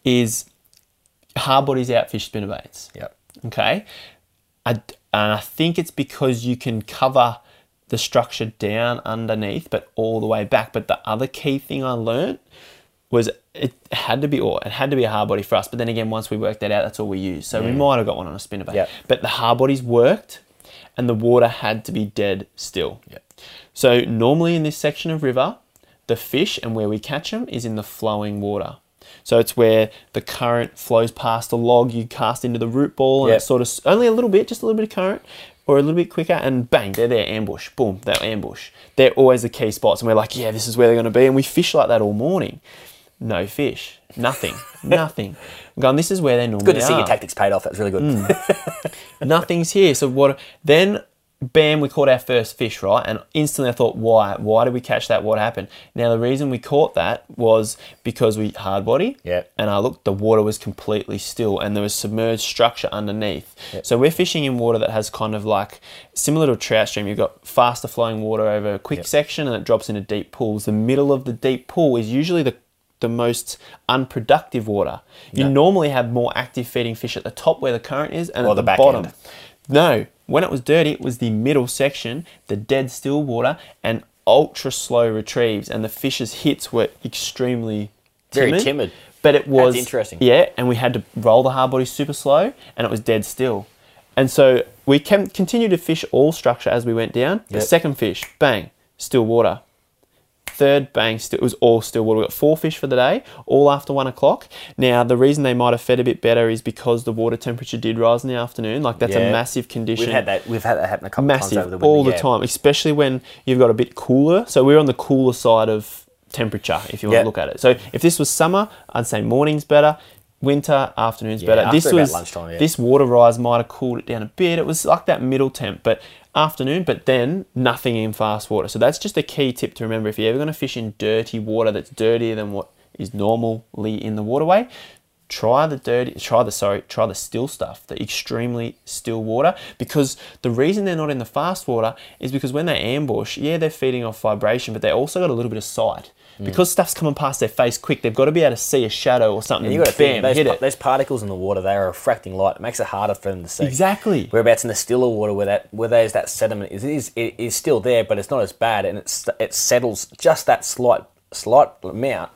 is hard bodies outfish spinnerbaits. yep. Okay, I, and I think it's because you can cover the the structure down underneath, but all the way back. But the other key thing I learned was it had to be or it had to be a hard body for us. But then again, once we worked that out, that's all we used. So we mm. might have got one on a spinnerbait. Yep. But the hard bodies worked, and the water had to be dead still. Yep. So normally in this section of river, the fish and where we catch them is in the flowing water. So it's where the current flows past the log, you cast into the root ball, and Yep. it's sort of only a little bit, just a little bit of current, or a little bit quicker, and bang, they're there, ambush, boom, they're ambush. They're always the key spots, and we're like, yeah, this is where they're going to be, and we fish like that all morning. No fish, nothing, [LAUGHS] nothing. I'm going, this is where they normally Good to see are your tactics paid off. That's really good. Mm. [LAUGHS] nothing's here. So what? Then, bam, we caught our first fish, right? And instantly I thought, why? Why did we catch that? What happened? Now the reason we caught that was because we hard body. Yeah. And I looked, the water was completely still, and there was submerged structure underneath. So we're fishing in water that has kind of like similar to a trout stream. You've got faster flowing water over a quick Yep. section, and it drops into deep pools. The middle of the deep pool is usually the the most unproductive water. You normally have more active feeding fish at the top where the current is and Or at the, the bottom. end. No, when it was dirty, it was the middle section, the dead still water, and ultra slow retrieves, and the fish's hits were extremely Very timid. timid. But it was interesting. Yeah, and we had to roll the hard body super slow, and it was dead still. And so we can continue to fish all structure as we went down. The second fish, bang, still water. Third bang, still, it was all still water. We got four fish for the day, all after one o'clock. Now, the reason they might have fed a bit better is because the water temperature did rise in the afternoon. Like that's a massive condition We've had that. We've had that happen a couple of times massive over the winter. all the yeah. time, especially when you've got a bit cooler. So we're on the cooler side of temperature, if you want Yeah. to look at it. So if this was summer, I'd say morning's better. Winter, afternoon's Yeah, better. after This was lunchtime, yeah. this water rise might have cooled it down a bit. It was like that middle temp, but afternoon. But then nothing in fast water. So that's just a key tip to remember. If you're ever going to fish in dirty water that's dirtier than what is normally in the waterway, try the dirty try the sorry try the still stuff the extremely still water because the reason they're not in the fast water is because when they ambush yeah they're feeding off vibration but they also got a little bit of sight. Mm. because stuff's coming past their face quick they've got to be able to see a shadow or something You got to bam those, hit it those particles in the water. They are refracting light. It makes it harder for them to see. exactly Whereabouts in the stiller water, where that where there's that sediment is is it is still there, but it's not as bad, and it's it settles just that slight slight amount.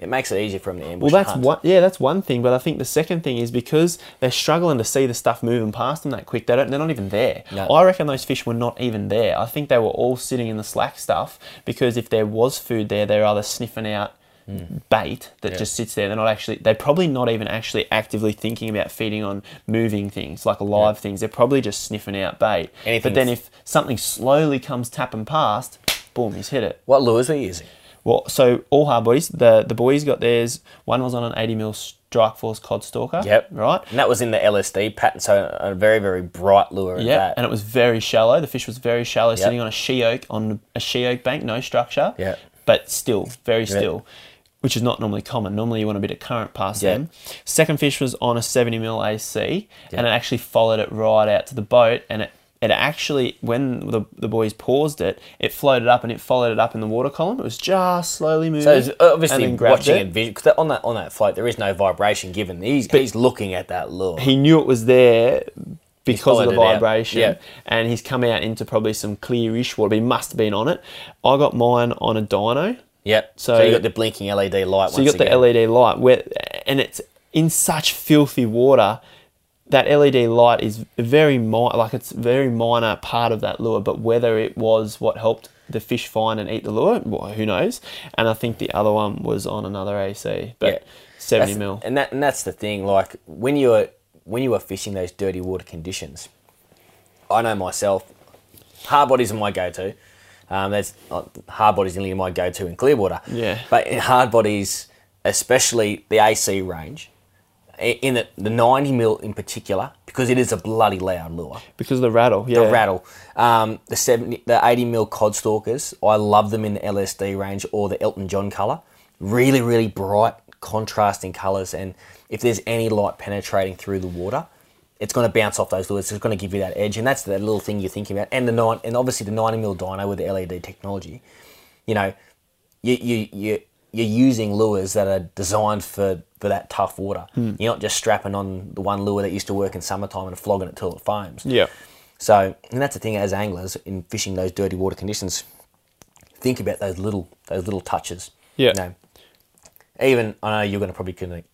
It makes it easier for them to ambush. well that's one yeah that's one thing but i think the second thing is because they're struggling to see the stuff moving past them that quick they don't, they're not even there No. i reckon those fish were not even there i think they were all sitting in the slack stuff because if there was food there they're either sniffing out hmm. bait that. Yeah. just sits there they're not actually they're probably not even actually actively thinking about feeding on moving things like live things they're probably just sniffing out bait Anything but then if something slowly comes tapping past boom he's hit it What lures are you using? Well, so all hard bodies. The the boys got theirs. One was on an 80 mil Strike Force Cod Stalker. Yep. Right. And that was in the LSD pattern, so a very very bright lure. Yeah, and it was very shallow. The fish was very shallow, Yep. sitting on a she oak on a she oak bank, no structure. Yeah. but still very still, which is not normally common. Normally you want a bit of current past Yeah. them. Second fish was on a 70 mil AC, and it actually followed it right out to the boat, and it. It actually, when the, the boys paused it, it floated up and it followed it up in the water column. It was just slowly moving. So uh, and obviously watching it. it, on that on that float there is no vibration given. He's he's looking at that lure. he knew it was there because of the vibration Yeah. and he's come out into probably some clearish water but he must have been on it i got mine on a dyno yep. So, So- you got the blinking LED light. so you got the led light where and it's in such filthy water that led light is very mi- like it's very minor part of that lure but whether it was what helped the fish find and eat the lure well, who knows and i think the other one was on another ac but Yeah. 70 That's- mil And that and that's the thing. Like when you are when you are fishing those dirty water conditions, I know myself. Hard bodies are my go-to. Um, that's uh, hard bodies nearly my go-to in clear water. Yeah. But in hard bodies, especially the AC range, in the, the 90 mil in particular, because it is a bloody loud lure. because of the rattle yeah The rattle, um, the 70, the 80 mil cod stalkers. I love them in the LSD range or the Elton John color. Really, really bright, contrasting colors, and if there's any light penetrating through the water, it's going to bounce off those lures. It's going to give you that edge, and that's the little thing you're thinking about. And the nine, and obviously the 90 mil dyno with the LED technology. You know, you you you you're using lures that are designed for for that tough water. Hmm. You're not just strapping on the one lure that used to work in summertime and flogging it till it foams. yeah So, and that's the thing as anglers in fishing those dirty water conditions. Think about those little those little touches. Yeah. You know, even I know you're going to probably gonna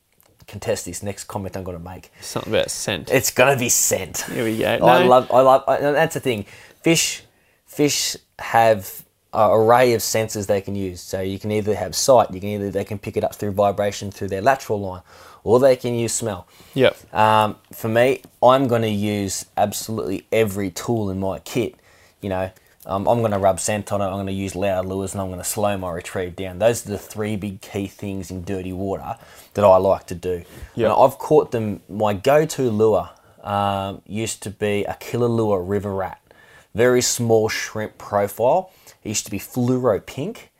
contest this next comment I'm going to make. Something about scent. It's going to be scent. Here we go. I love. I love. And that's the thing. Fish, fish have array of sensors they can use. So you can either have sight. You can either they can pick it up through vibration through their lateral line, or they can use smell. Yep. Um, for me, I'm going to use absolutely every tool in my kit. You know, um, I'm going to rub scent on it. I'm going to use loud lures, and I'm going to slow my retrieve down. Those are the three big key things in dirty water that I like to do. Yep. And I've caught them. My go-to lure um, used to be a killer lure river rat, very small shrimp profile. It used to be fluoro pink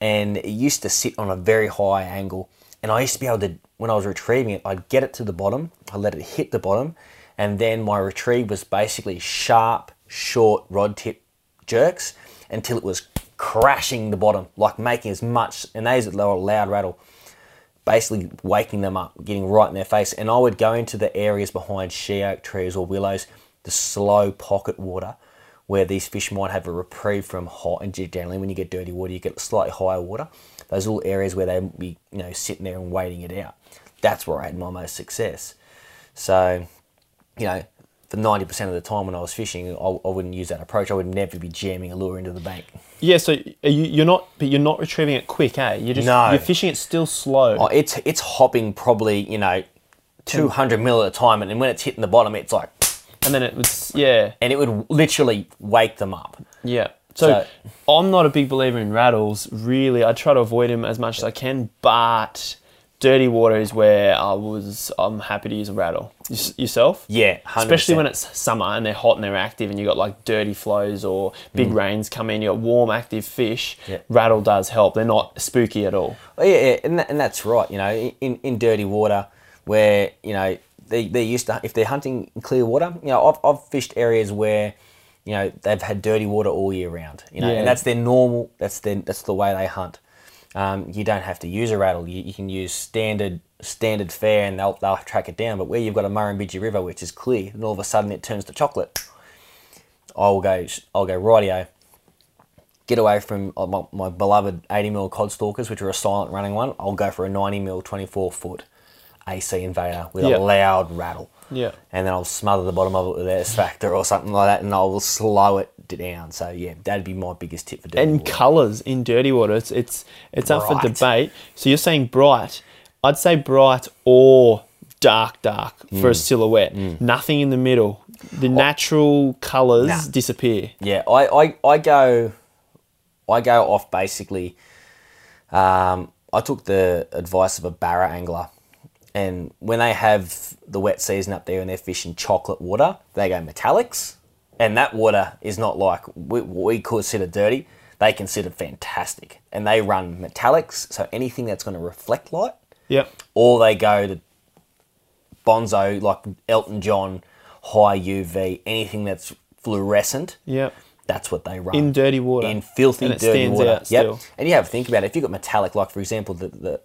and it used to sit on a very high angle. And I used to be able to, when I was retrieving it, I'd get it to the bottom, I let it hit the bottom, and then my retrieve was basically sharp, short rod tip jerks until it was crashing the bottom, like making as much, and those are a loud rattle, basically waking them up, getting right in their face. And I would go into the areas behind she oak trees or willows, the slow pocket water, where these fish might have a reprieve from hot. And generally, when you get dirty water, you get slightly higher water. Those little areas where they be, you know, sitting there and waiting it out. That's where I had my most success. So, you know, for ninety percent of the time when I was fishing, I, I wouldn't use that approach. I would never be jamming a lure into the bank. Yeah. So are you, you're not, but you're not retrieving it quick, eh? You're just No. you're fishing it still slow. Oh, it's it's hopping probably you know two hundred mil at a time, and then when it's hitting the bottom, it's like, and then it was yeah. and it would literally wake them up. Yeah. So, I'm not a big believer in rattles. Really, I try to avoid them as much as I can. But dirty water is where I was. I'm happy to use a rattle. Y- Yourself? Yeah, 100%. Especially when it's summer and they're hot and they're active, and you got like dirty flows or big rains come in. You got warm, active fish. Mm. Yeah. Rattle does help. They're not spooky at all. Oh, yeah, yeah and, that, and that's right. You know, in, in dirty water where you know they they're used to if they're hunting in clear water. You know, I've, I've fished areas where you know they've had dirty water all year round. You know, Yeah. and that's their normal. That's their that's the way they hunt. Um, you don't have to use a rattle. You, you can use standard standard fare, and they'll they'll track it down. But where you've got a Murrumbidgee River, which is clear, and all of a sudden it turns to chocolate, I'll go I'll go rightio. Get away from uh, my, my beloved 80 mil cod stalkers, which are a silent running one. I'll go for a 90 mil 24 foot AC invader with Yeah. a loud rattle. Yeah. And then I'll smother the bottom of it with S factor or something like that, and I will slow it down. So yeah, that'd be my biggest tip for dirty and water. colours in dirty water. It's it's it's up for debate. So you're saying bright? I'd say bright or dark, dark for a Mm. silhouette. Nothing in the middle. The natural colours Nah. disappear. Yeah, I, I, I go I go off basically. Um, I took the advice of a barra angler, and when they have the wet season up there and they're fishing chocolate water, they go metallics, and that water is not like we, we consider dirty. They consider fantastic, and they run metallics, so anything that's going to reflect light, Yep. or they go to Bonzo like Elton John, high UV, anything that's fluorescent Yep. that's what they run In dirty water. in filthy dirty water. out still. And you have to think about it. If you've got metallic, like for example the, the,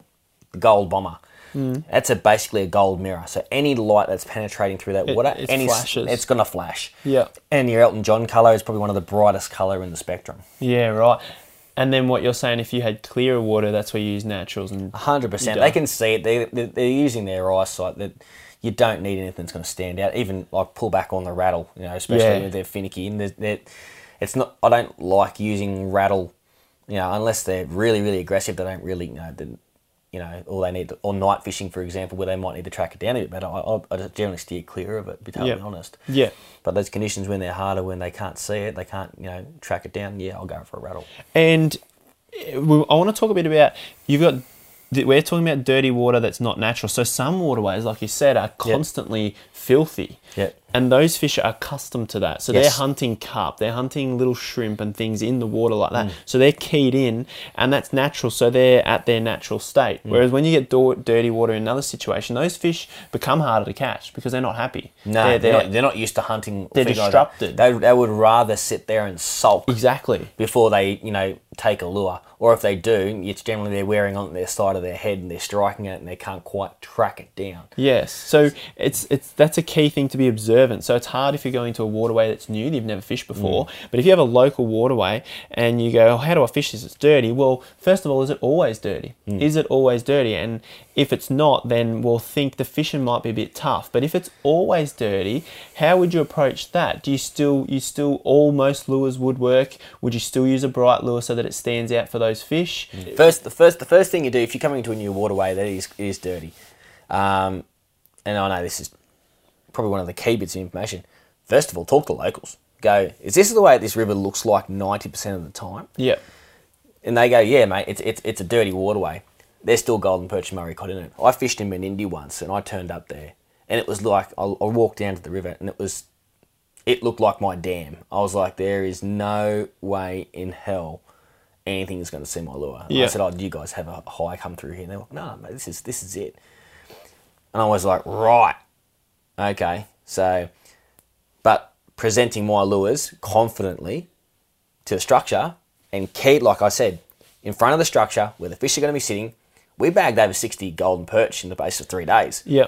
the gold bomber, Hmm. that's a basically a gold mirror. So any light that's penetrating through that It- water, it any flashes. it's gonna flash. Yeah. And your Elton John color is probably one of the brightest color in the spectrum. Yeah. Right. And then what you're saying, if you had clearer water, that's where you use naturals and hundred percent. They can see it. They they're, they're using their eyesight. That you don't need anything that's going to stand out. Even like pull back on the rattle. You know, especially Yeah. if they're finicky. And they're, they're, it's not. I don't like using rattle. You know, unless they're really really aggressive. They don't really you know. You know, or they need to, or night fishing, for example, where they might need to track it down a bit better. I, I, just generally steer clear of it. To be totally Yeah. honest. yeah. But those conditions when they're harder, when they can't see it, they can't you know track it down. Yeah, I'll go for a rattle. And uh, I want to talk a bit about you've got. We're talking about dirty water that's not natural. So some waterways, like you said, are constantly filthy. Yep. And those fish are accustomed to that. So they're hunting carp, they're hunting little shrimp and things in the water like Mm. that. So they're keyed in, and that's natural. So they're at their natural state. Mm. Whereas when you get do- dirty water in another situation, those fish become harder to catch because they're not happy. No, they're, they're, not, they're not used to hunting. They're fish like disrupted. They, they would rather sit there and sulk exactly. before they, you know, take a lure. Or if they do, it's generally they're wearing on their side of their head and they're striking it and they can't quite track it down. Yes. So it's it's that's a key thing to be observant. So it's hard if you're going to a waterway that's new, that you've never fished before. Mm. But if you have a local waterway and you go, oh, how do I fish this? It's dirty. Well, first of all, is it always dirty? Mm. Is it always dirty? And if it's not, then we'll think the fishing might be a bit tough. But if it's always dirty, how would you approach that? Do you still you still almost lures would work? Would you still use a bright lure so that it stands out for those fish? First, the first, the first thing you do if you're coming into a new waterway that is is dirty, um, and I know this is probably one of the key bits of information. First of all, talk to locals. Go, is this the way this river looks like ninety percent of the time? Yeah. And they go, yeah, mate, it's it's it's a dirty waterway. There's still golden perch and Murray cod in it. I fished in Menindee once, and I turned up there, and it was like I, I walked down to the river, and it was, it looked like my dam. I was like, there is no way in hell anything is going to see my lure. Yeah. I said, oh, do you guys have a high come through here? And they're like, no, mate, this is this is it. And I was like, right, okay, so, but presenting my lures confidently to the structure and keep, like I said, in front of the structure where the fish are going to be sitting. We bagged over 60 golden perch in the space of three days. Yeah.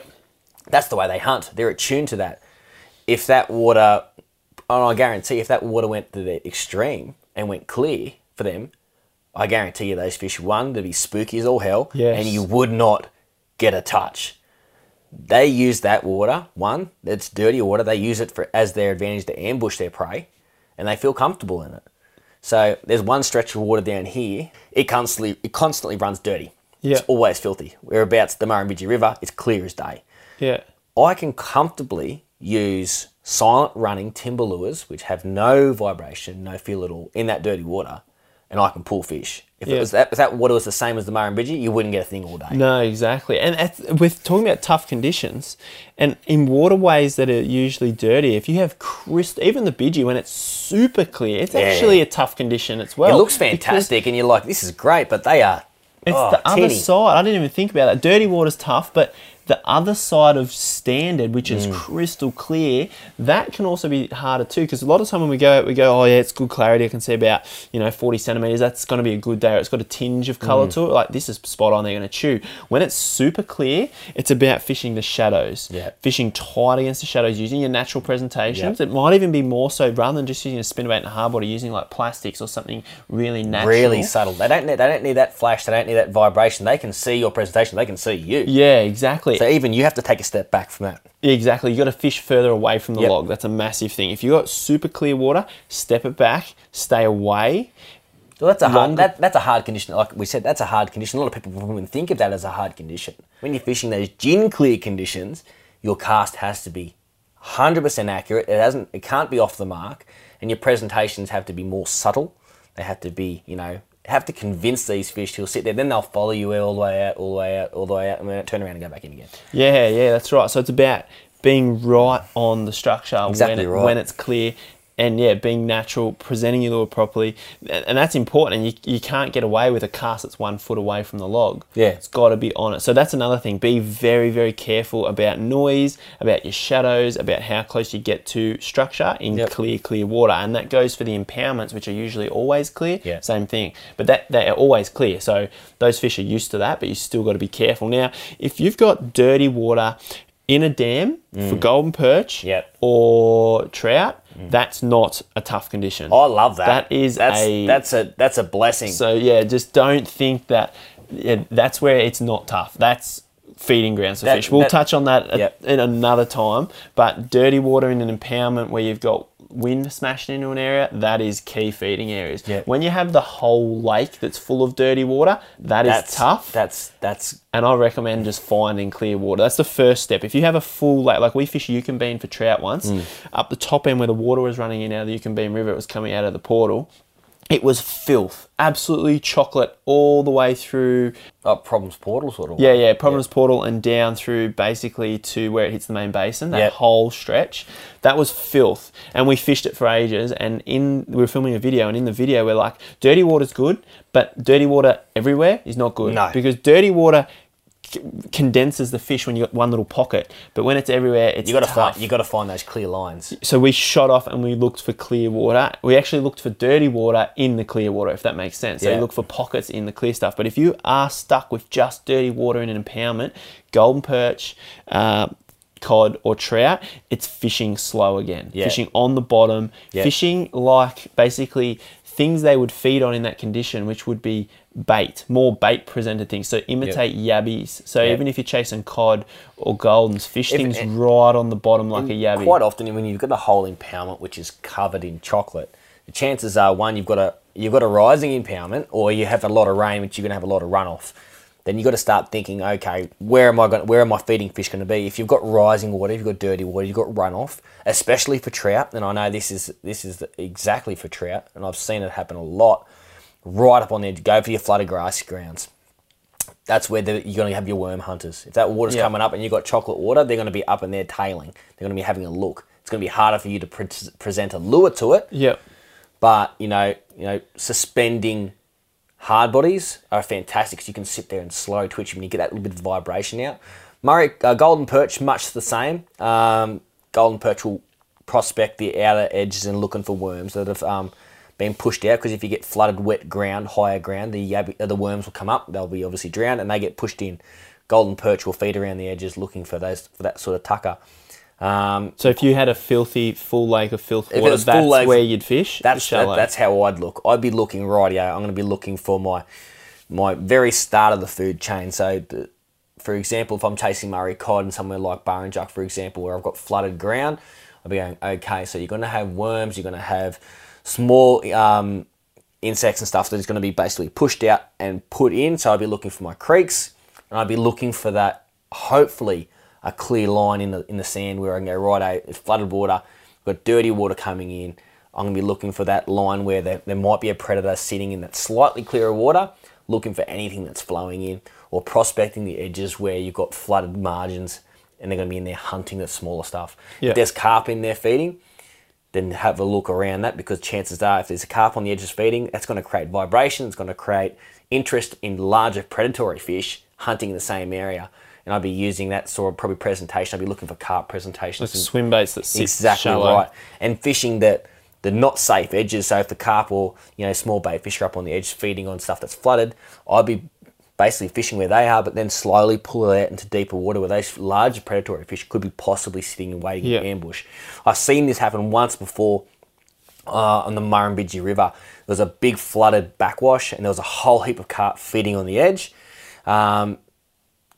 That's the way they hunt. They're attuned to that. If that water, and I guarantee if that water went to the extreme and went clear for them, I guarantee you those fish, one, they'd be spooky as all hell, Yes. and you would not get a touch. They use that water, one, it's dirty water, they use it for as their advantage to ambush their prey, and they feel comfortable in it. So there's one stretch of water down here, it constantly it constantly runs dirty. Yeah. It's always filthy. Whereabouts the Murrumbidgee River, it's clear as day. Yeah. I can comfortably use silent running timber lures, which have no vibration, no feel at all, in that dirty water, and I can pull fish. If Yeah. it was that, if that water was the same as the Murrumbidgee, you wouldn't get a thing all day. No, exactly. And at, with talking about tough conditions, and in waterways that are usually dirty, if you have crystal, even the Bidgee when it's super clear, it's actually a tough condition as well. it looks fantastic, and you're like, this is great, but they are. It's oh, the other side. I didn't even think about that. Dirty water's tough, but the other side of standard, which Mm. is crystal clear, that can also be harder too. Because a lot of time when we go out, we go, oh yeah, it's good clarity. I can see about you know forty centimeters. That's going to be a good day. Or it's got a tinge of Mm. color to it. Like this is spot on. They're going to chew. When it's super clear, it's about fishing the shadows. Yeah. Fishing tight against the shadows, using your natural presentations. Yeah. It might even be more so rather than just using a spinnerbait and a hard body, using like plastics or something really natural. Really subtle. They don't need. They don't need that flash. They don't need that vibration. They can see your presentation. They can see you. Yeah, exactly. So even you have to take a step back from that. Exactly. You got to fish further away from the Yep. log. That's a massive thing. If you got super clear water, step it back, stay away. Well, that's a hard. Longer- That, that's a hard condition. Like we said, that's a hard condition. A lot of people wouldn't think of that as a hard condition. When you're fishing those gin clear conditions, your cast has to be 100% accurate. It hasn't. It can't be off the mark, and your presentations have to be more subtle. They have to be, you know, have to convince these fish who'll sit there. Then they'll follow you all the way out, all the way out, all the way out, and then turn around and go back in again. Yeah, yeah, that's right. So it's about being right on the structure Exactly when, it, right. when it's clear. And yeah, being natural, presenting your lure properly, and, that's important. And you, you can't get away with a cast that's one foot away from the log. Yeah. it's got to be on it. So that's another thing. Be very, very careful about noise, about your shadows, about how close you get to structure in Yep. clear, clear water. And that goes for the impoundments, which are usually always clear. Yeah. Same thing. But that they are always clear. So those fish are used to that, but you still got to be careful. Now, if you've got dirty water in a dam for golden perch Mm. Yep. Mm. or trout, that's not a tough condition. I love that. That is that's a that's a that's a blessing. so yeah, just don't think that yeah, that's where it's not tough. That's feeding grounds for That- fish. We'll that- touch on that at- Yep. in another time. But dirty water in an impoundment where you've got wind smashing into an area, that is key feeding areas. Yep. When you have the whole lake that's full of dirty water, that is that's tough. That's that's and I recommend just finding clear water. That's the first step. If you have a full lake, like we fished Eucumbene for trout once, Mm. up the top end where the water was running in out of the Eucumbene River, it was coming out of the portal. It was filth, absolutely chocolate all the way through. oh, problems portal sort of. Yeah, yeah, Providence Portal and down through basically to where it hits the main basin. That Yep. whole stretch, that was filth, and we fished it for ages. And in we were filming a video, and in the video we're like, dirty water's good, but dirty water everywhere is not good. No. because dirty water condenses the fish when you got one little pocket, but when it's everywhere, it's You got to find you got to find those clear lines. so we shot off and we looked for clear water. We actually looked for dirty water in the clear water, if that makes sense. So Yeah. you look for pockets in the clear stuff. But if you are stuck with just dirty water in an impoundment, golden perch, uh, cod, or trout, it's fishing slow again. Yeah. Fishing on the bottom, Yeah. fishing like basically things they would feed on in that condition, which would be bait, more bait presented things. So imitate yabbies. So Yeah. even if you're chasing cod or goldens, fish If- things and- right on the bottom like a yabby. Quite often, when you've got a whole impoundment which is covered in chocolate, the chances are one you've got a you've got a rising impoundment, or you have a lot of rain, which you're going to have a lot of runoff. Then you've got to start thinking, okay, where am I going? Where are my feeding fish going to be? If you've got rising water, if you've got dirty water, you've got runoff, especially for trout. And I know this is this is exactly for trout, and I've seen it happen a lot. Right up on there, go for your flooded grass grounds that's where the, you're going to have your worm hunters. If that water's Yeah. coming up and you've got chocolate water, they're going to be up in there tailing. They're going to be having a look. It's going to be harder for you to pre- present a lure to it, Yep. but you know, you know, suspending hard bodies are fantastic. 'cause you can sit there and slow twitch them and you get that little bit of vibration out. Murray uh, golden perch, much the same. Um, golden perch will prospect the outer edges and looking for worms that have um, been pushed out. Because if you get flooded, wet ground, higher ground, the uh, the worms will come up. They'll be obviously drowned and they get pushed in. Golden perch will feed around the edges looking for those for that sort of tucker. Um, So if you had a filthy full lake of filth water, that's lake- where you'd fish. That's shallow. that, that's how I'd look. I'd be looking rightio. I'm going to be looking for my my very start of the food chain. So, the, for example, if I'm chasing Murray cod in somewhere like Burrinjuck, for example, where I've got flooded ground, I'll be going, okay, so you're going to have worms, you're going to have small um, insects and stuff that is going to be basically pushed out and put in. So I'd be looking for my creeks, and I'd be looking for that. Hopefully, a clear line in the in the sand where I can go right. Eh, it's flooded water, got dirty water coming in. I'm going to be looking for that line where there, there might be a predator sitting in that slightly clearer water, looking for anything that's flowing in, or prospecting the edges where you've got flooded margins and they're going to be in there hunting the smaller stuff. Yeah. If there's carp in there feeding, then have a look around that because chances are if there's a carp on the edges feeding, that's going to create vibration, it's going to create interest in larger predatory fish hunting in the same area. And I'd be using that sort of probably presentation. I'd be looking for carp presentations. Like and- swim baits that sit exactly shallow. right. And fishing that the not safe edges. So if the carp or you know small bait fish are up on the edge feeding on stuff that's flooded, I'd be basically fishing where they are, but then slowly pull it out into deeper water where those larger predatory fish could be possibly sitting and waiting Yeah. in ambush. I've seen this happen once before uh, on the Murrumbidgee River. There was a big flooded backwash, and there was a whole heap of carp feeding on the edge. Um,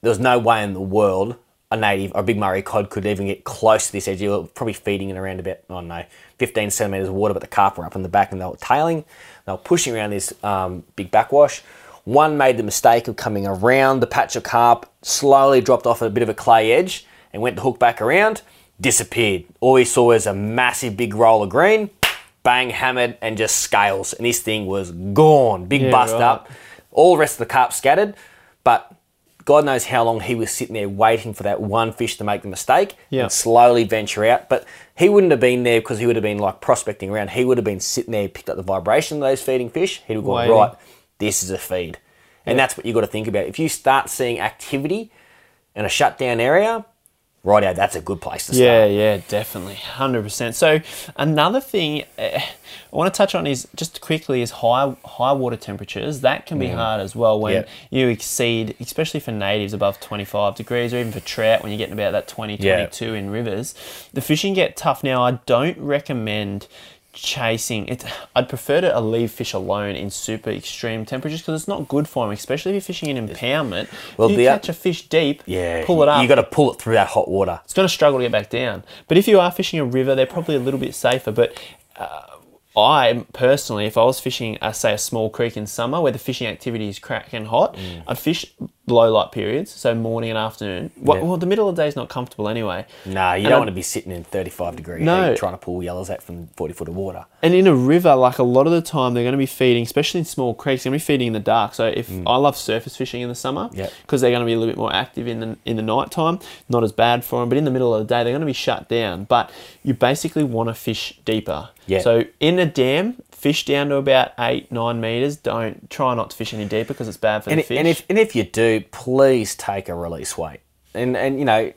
there was no way in the world a native or a big Murray cod could even get close to this edge. You were probably feeding in around about, I don't know, 15 centimetres of water, but the carp were up in the back and they were tailing. They were pushing around this um, big backwash. One made the mistake of coming around the patch of carp, slowly dropped off a bit of a clay edge and went to hook back around, disappeared. All we saw was a massive big roll of green, bang, hammered, and just scales. And this thing was gone. Big Yeah, bust right. up. All the rest of the carp scattered, but God knows how long he was sitting there waiting for that one fish to make the mistake Yeah. and slowly venture out. But he wouldn't have been there because he would have been like prospecting around. He would have been sitting there, picked up the vibration of those feeding fish. He'd have gone, Waiting. right, this is a feed. And that's what you've got to think about. If you start seeing activity in a shutdown area, right out, that's a good place to start. Yeah, yeah, definitely, hundred percent. So another thing eh, I want to touch on is just quickly is high high water temperatures. That can be hard as well when Yeah. you exceed, especially for natives above twenty five degrees, or even for trout when you're getting about that 20, Yeah. 22 in rivers. The fishing get tough. Now I don't recommend chasing it i'd prefer to leave fish alone in super extreme temperatures because it's not good for them especially if you're fishing in impoundment Well, if you the- catch a fish deep Yeah, pull it up You got to pull it through that hot water. it's going to struggle to get back down. But if you are fishing a river, they're probably a little bit safer. But uh, I personally, if I was fishing, uh, say, a small creek in summer where the fishing activity is cracking hot, Mm. I'd fish low light periods, so morning and afternoon. Well, Yeah. well, the middle of the day is not comfortable anyway. Nah, you And don't I'd- want to be sitting in 35 degree No. heat trying to pull yellows out from 40 foot of water. And in a river, like a lot of the time, they're going to be feeding, especially in small creeks, they're going to be feeding in the dark. So if I love surface fishing in the summer, Mm. Yep. because they're going to be a little bit more active in the in the night time, not as bad for them. But in the middle of the day, they're going to be shut down. But you basically want to fish deeper. Yeah. So in a dam, fish down to about eight nine meters. Don't try not to fish any deeper because it's bad for And, the fish. and if and if you do, please take a release weight. And and you know,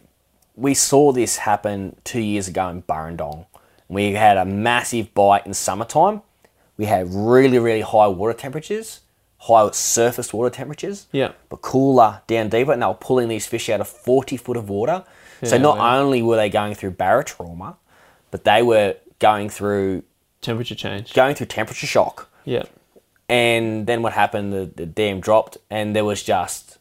we saw this happen two years ago in Burrendong. We had a massive bite in summertime. We had really really high water temperatures, high surface water temperatures. Yeah. But cooler down deeper, and they were pulling these fish out of forty foot of water. so not only were they going through barotrauma, but they were going through Temperature change. going through temperature shock. Yeah. And then what happened? The, the dam dropped, and there was just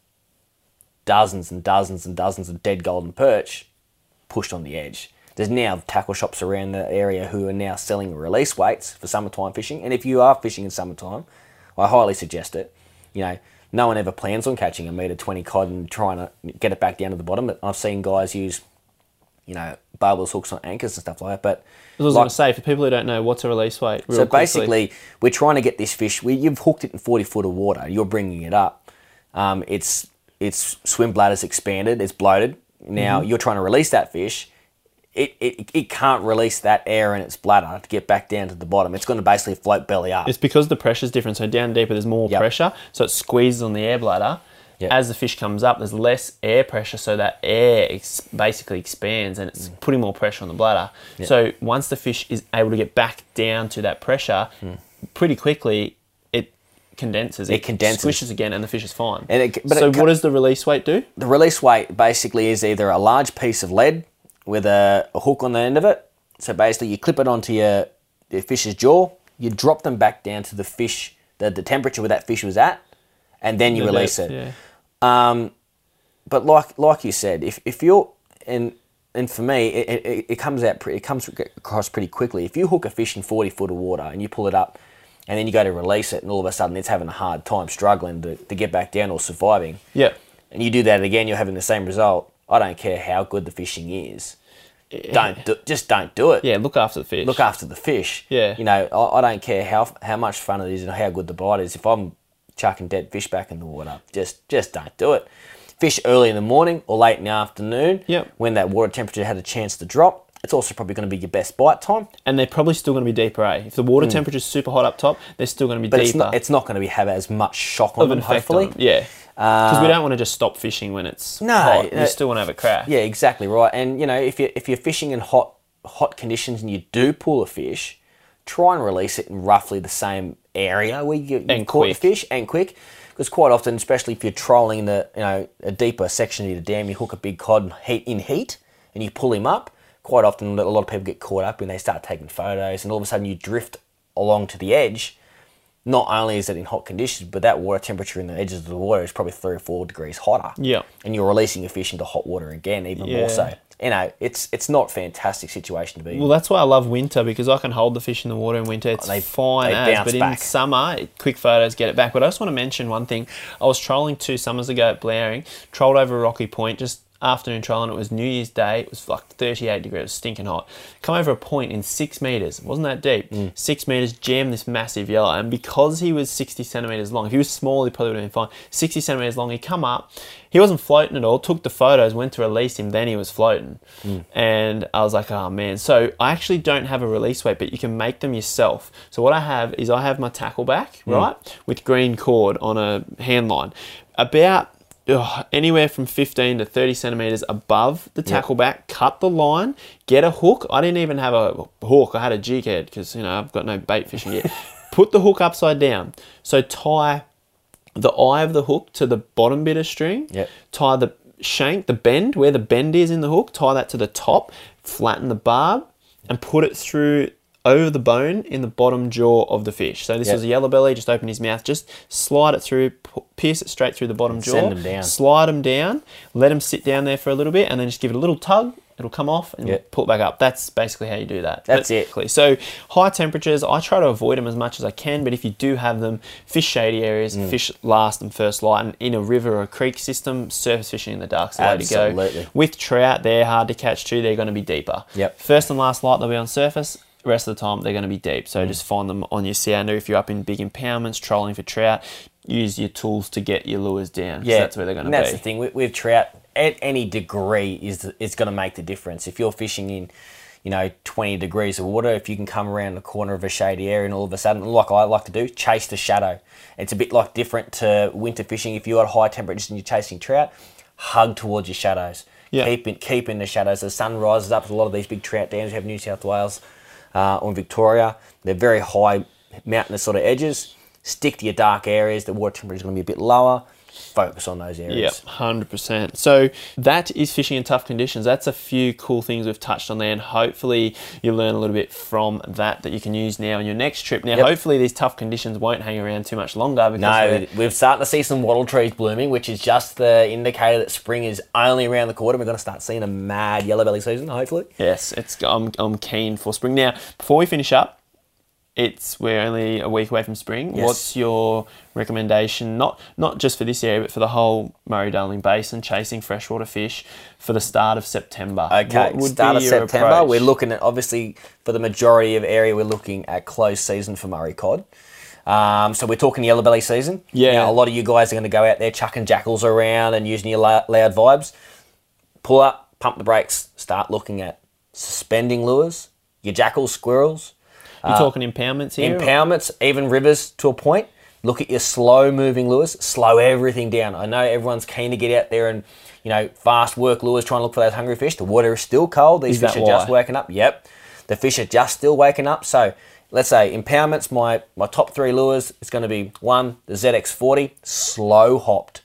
dozens and dozens and dozens of dead golden perch pushed on the edge. There's now tackle shops around the area who are now selling release weights for summertime fishing. And if you are fishing in summertime, I highly suggest it. You know, no one ever plans on catching a meter twenty cod and trying to get it back down to the bottom. But I've seen guys use, you know, barbells, hooks on anchors and stuff like that. But I was like- going to say, for people who don't know, what's a release weight? Real so quickly. basically, we're trying to get this fish. We, you've hooked it in forty foot of water. You're bringing it up. Um, its its swim bladder's expanded. It's bloated. Now Mm-hmm. you're trying to release that fish. It, it, it can't release that air in its bladder to get back down to the bottom. It's going to basically float belly up. It's because the pressure's different. So down deeper, there's more Yep. pressure. So it squeezes on the air bladder. Yep. As the fish comes up, there's less air pressure. So that air ex- basically expands and Mm. it's putting more pressure on the bladder. So once the fish is able to get back down to that pressure, pretty quickly, it condenses. Mm. It condenses. Squishes again and the fish is fine. And it- but so it what does the release weight do? the release weight basically is either a large piece of lead with a, a hook on the end of it. So basically, you clip it onto your, your fish's jaw, you drop them back down to the fish, the, the temperature where that fish was at, and then you The release depth, it. Yeah. Um, but like like you said, if, if you're and and for me, it, it, it comes out it comes across pretty quickly. If you hook a fish in forty foot of water and you pull it up, and then you go to release it, and all of a sudden it's having a hard time struggling to, to get back down or surviving, Yeah. and you do that again, you're having the same result. I don't care how good the fishing is. Don't do, just don't do it. Yeah, look after the fish. Look after the fish. Yeah. You know, I, I don't care how how much fun it is and how good the bite is. If I'm chucking dead fish back in the water, just just don't do it. Fish early in the morning or late in the afternoon. Yep. When that water temperature had a chance to drop, it's also probably going to be your best bite time. and they're probably still going to be deeper. Eh? If the water temperature's super hot up top, they're still going to be Mm. But deeper. it's not it's not going to be have as much shock on of them. Hopefully. on them. Yeah. Because we don't want to just stop fishing when it's No, hot. uh, We still want to have a crack. Yeah, exactly right. And you know, if you're, if you're fishing in hot hot conditions and you do pull a fish, try and release it in roughly the same area where you, you caught quick. the fish and quick. Because quite often, especially if you're trolling in the you know a deeper section of your dam, you hook a big cod in heat and you pull him up. Quite often, a lot of people get caught up when they start taking photos, and all of a sudden you drift along to the edge. Not only is it in hot conditions, but that water temperature in the edges of the water is probably three or four degrees hotter Yeah. and you're releasing a fish into hot water again, even Yeah. more so. You know, it's it's not fantastic situation to be in. Well, that's why I love winter because I can hold the fish in the water in winter. It's oh, They- fine they as, but in summer, quick photos get it back. But I just want to mention one thing. I was trolling two summers ago at Blowering, trolled over a Rocky Point, just afternoon trial and It was New Year's Day. It was like 38 degrees, stinking hot. Come over a point in six meters. It wasn't that deep. Mm. Six meters, jammed this massive yellow. And because he was 60 centimeters long, if he was small, he probably would have been fine. 60 centimeters long, he come up. He wasn't floating at all. Took the photos, went to release him. Then he was floating, and I was like, "Oh man!" So I actually don't have a release weight, but you can make them yourself. So what I have is I have my tackle back right with green cord on a hand line, about ugh, anywhere from 15 to 30 centimeters above the tackle back. Cut the line, get a hook. I didn't even have a hook. I had a jig head because you know I've got no bait fishing yet. [LAUGHS] Put the hook upside down. So tie the eye of the hook to the bottom bit of string. Yep. Tie the shank, the bend, where the bend is in the hook, tie that to the top, flatten the barb, and put it through over the bone in the bottom jaw of the fish. So this Yep. was a yellow belly, just open his mouth, just slide it through, pierce it straight through the bottom jaw, send 'em down. slide them down, let them sit down there for a little bit, and then just give it a little tug. It'll come off and Yep. pull it back up. That's basically how you do that. That's But- it. So high temperatures, I try to avoid them as much as I can. But if you do have them, fish shady areas, Mm. fish last and first light, and in a river or a creek system, surface fishing in the dark's the way to go. With trout, they're hard to catch too. They're going to be deeper. Yep. First and last light, they'll be on surface. The rest of the time, they're going to be deep. Mm. So just find them on your sounder. If you're up in big impoundments, trolling for trout, use your tools to get your lures down. Yeah, that's where they're going to and That's the thing with, with trout. At any degree is is going to make the difference. If you're fishing in, you know, 20 degrees of water, if you can come around the corner of a shady area and all of a sudden, like I like to do, chase the shadow. It's a bit like different to winter fishing. If you're at high temperatures and you're chasing trout, hug towards your shadows. Yeah. Keep in keep in the shadows. The sun rises up. A lot of these big trout dams we have in New South Wales uh, or in Victoria. They're very high mountainous sort of edges. Stick to your dark areas. The water temperature is going to be a bit lower. Focus on those areas. Yep, hundred percent. So that is fishing in tough conditions. That's a few cool things we've touched on there, and hopefully you learn a little bit from that that you can use now on your next trip. Now, Yep. hopefully these tough conditions won't hang around too much longer because No, we've started to see some wattle trees blooming, which is just the indicator that spring is only around the corner. We're going to start seeing a mad yellow belly season, hopefully. Yes, it's I'm, I'm keen for spring. Now, before we finish up, it's we're only a week away from spring. Yes. What's your recommendation? Not not just for this area, but for the whole Murray Darling Basin, chasing freshwater fish for the start of September. Okay, would start of September. approach? We're looking at obviously for the majority of area, we're looking at close season for Murray cod. Um, so we're talking yellow belly season. Yeah. A lot of you guys are going to go out there chucking Jackalls around and using your loud vibes. Pull up, pump the brakes, start looking at suspending lures, your Jackalls, squirrels, You're uh, talking impoundments here. impoundments, even rivers to a point. Look at your slow moving lures, slow everything down. I know everyone's keen to get out there and, you know, fast work lures, trying to look for those hungry fish. The water is still cold. These Is fish are just waking up. Yep. The fish are just still waking up. So let's say impoundments, my, my top three lures is going to be one, the ZX40, slow hopped.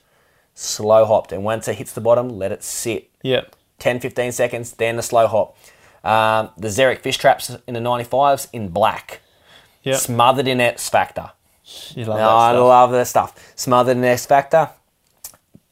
Slow hopped. And once it hits the bottom, let it sit. Yep. 10 15 seconds, then the slow hop. Um, the Zerek fish traps in the 95s in black, Yep. smothered in S factor. You love that I love that stuff. Smothered in S factor.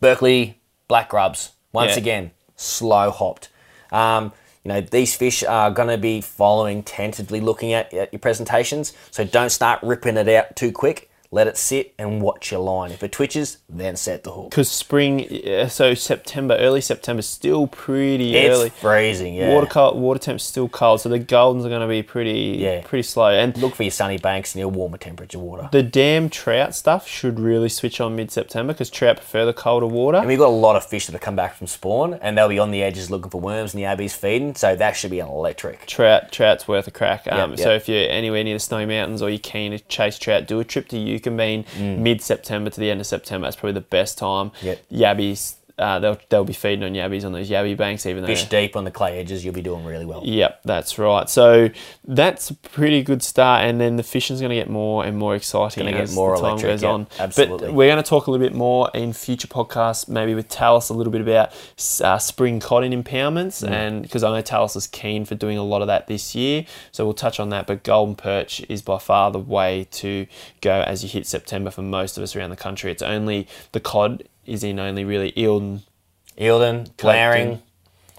Berkley black grubs. Once Yeah. again, slow hopped. Um, you know, these fish are going to be following, tentatively looking at, at your presentations. So don't start ripping it out too quick. Let it sit and watch your line. If it twitches, then set the hook. Because spring, so September, early September, still pretty It's early. freezing, yeah. Water cold, water temp's still cold, so the goldens are going to be pretty, Yeah. pretty slow. And Look for your sunny banks and your warmer temperature water. the dam trout stuff should really switch on mid-September because trout prefer the colder water. And we've got a lot of fish that have come back from spawn, and they'll be on the edges looking for worms, and the abby's feeding. So that should be electric. trout trout's worth a crack. Um, Yep, So if you're anywhere near the Snowy Mountains or you're keen to chase trout, do a trip to Eucumbene Mm. mid-September to the end of September. That's probably the best time. Yep. Yabbies, uh, they'll they'll be feeding on yabbies on those yabby banks, even though. Fish deep on the clay edges, you'll be doing really well. Yep, that's right. So that's a pretty good start, and then the fishing's going to get more and more exciting Gonna get as more the time electric, goes yeah, on. absolutely. But we're going to talk a little bit more in future podcasts, maybe with Talis, a little bit about uh, spring cod in impoundments, Mm. and because I know Talis is keen for doing a lot of that this year, so we'll touch on that. But golden perch is by far the way to go as you hit September for most of us around the country. It's only the cod is in only really Eildon Eildon, Blowering,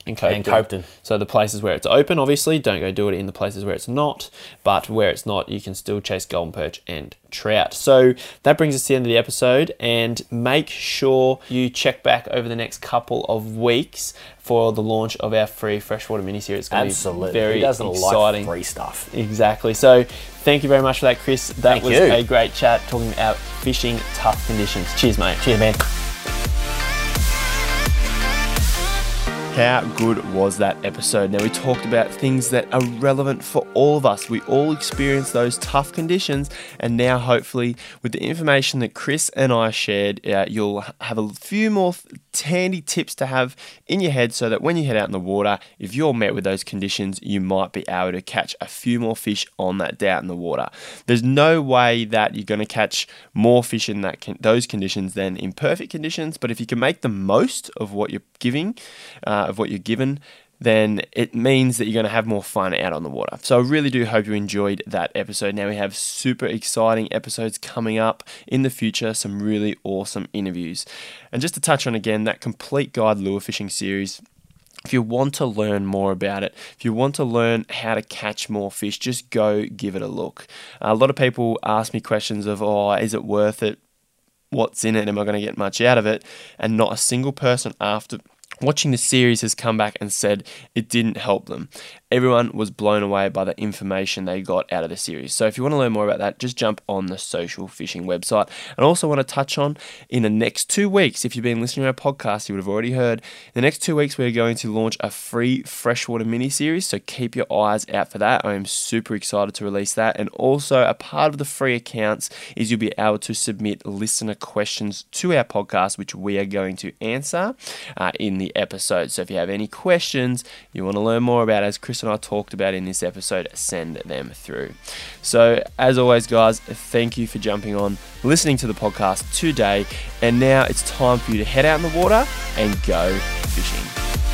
and Copeton. And Copeton. So the places where it's open, obviously, don't go do it in the places where it's not. But where it's not, you can still chase golden perch and trout. So that brings us to the end of the episode. And make sure you check back over the next couple of weeks for the launch of our free freshwater mini series. It's going absolutely. to be very doesn't exciting. like free stuff? Exactly. So thank you very much for that, Chris. That Thank was you. a great chat talking about fishing tough conditions. Cheers, mate. Cheers, man. How good was that episode? Now, we talked about things that are relevant for all of us. We all experience those tough conditions, and now, hopefully, with the information that Chris and I shared, uh, you'll have a few more handy tips to have in your head so that when you head out in the water, if you're met with those conditions, you might be able to catch a few more fish on that day out in the water. There's no way that you're going to catch more fish in that con- those conditions than in perfect conditions, but if you can make the most of what you're giving, uh, of what you're given, then it means that you're going to have more fun out on the water. So I really do hope you enjoyed that episode. Now we have super exciting episodes coming up in the future, some really awesome interviews. And just to touch on again, that complete guide lure fishing series if you want to learn more about it, if you want to learn how to catch more fish, just go give it a look. a lot of people ask me questions of, oh, is it worth it? What's in it? Am I going to get much out of it? And not a single person after watching the series has come back and said it didn't help them. Everyone was blown away by the information they got out of the series. So if you want to learn more about that, just jump on the social fishing website. And I also want to touch on in the next two weeks, if you've been listening to our podcast, you would have already heard, in the next two weeks, we're going to launch a free freshwater mini series. So keep your eyes out for that. I am super excited to release that. And also, a part of the free accounts is you'll be able to submit listener questions to our podcast, which we are going to answer uh, in the episode. So if you have any questions you want to learn more about, as Chris and I talked about in this episode, send them through. So, as always, guys, thank you for jumping on, listening to the podcast today. And now it's time for you to head out in the water and go fishing.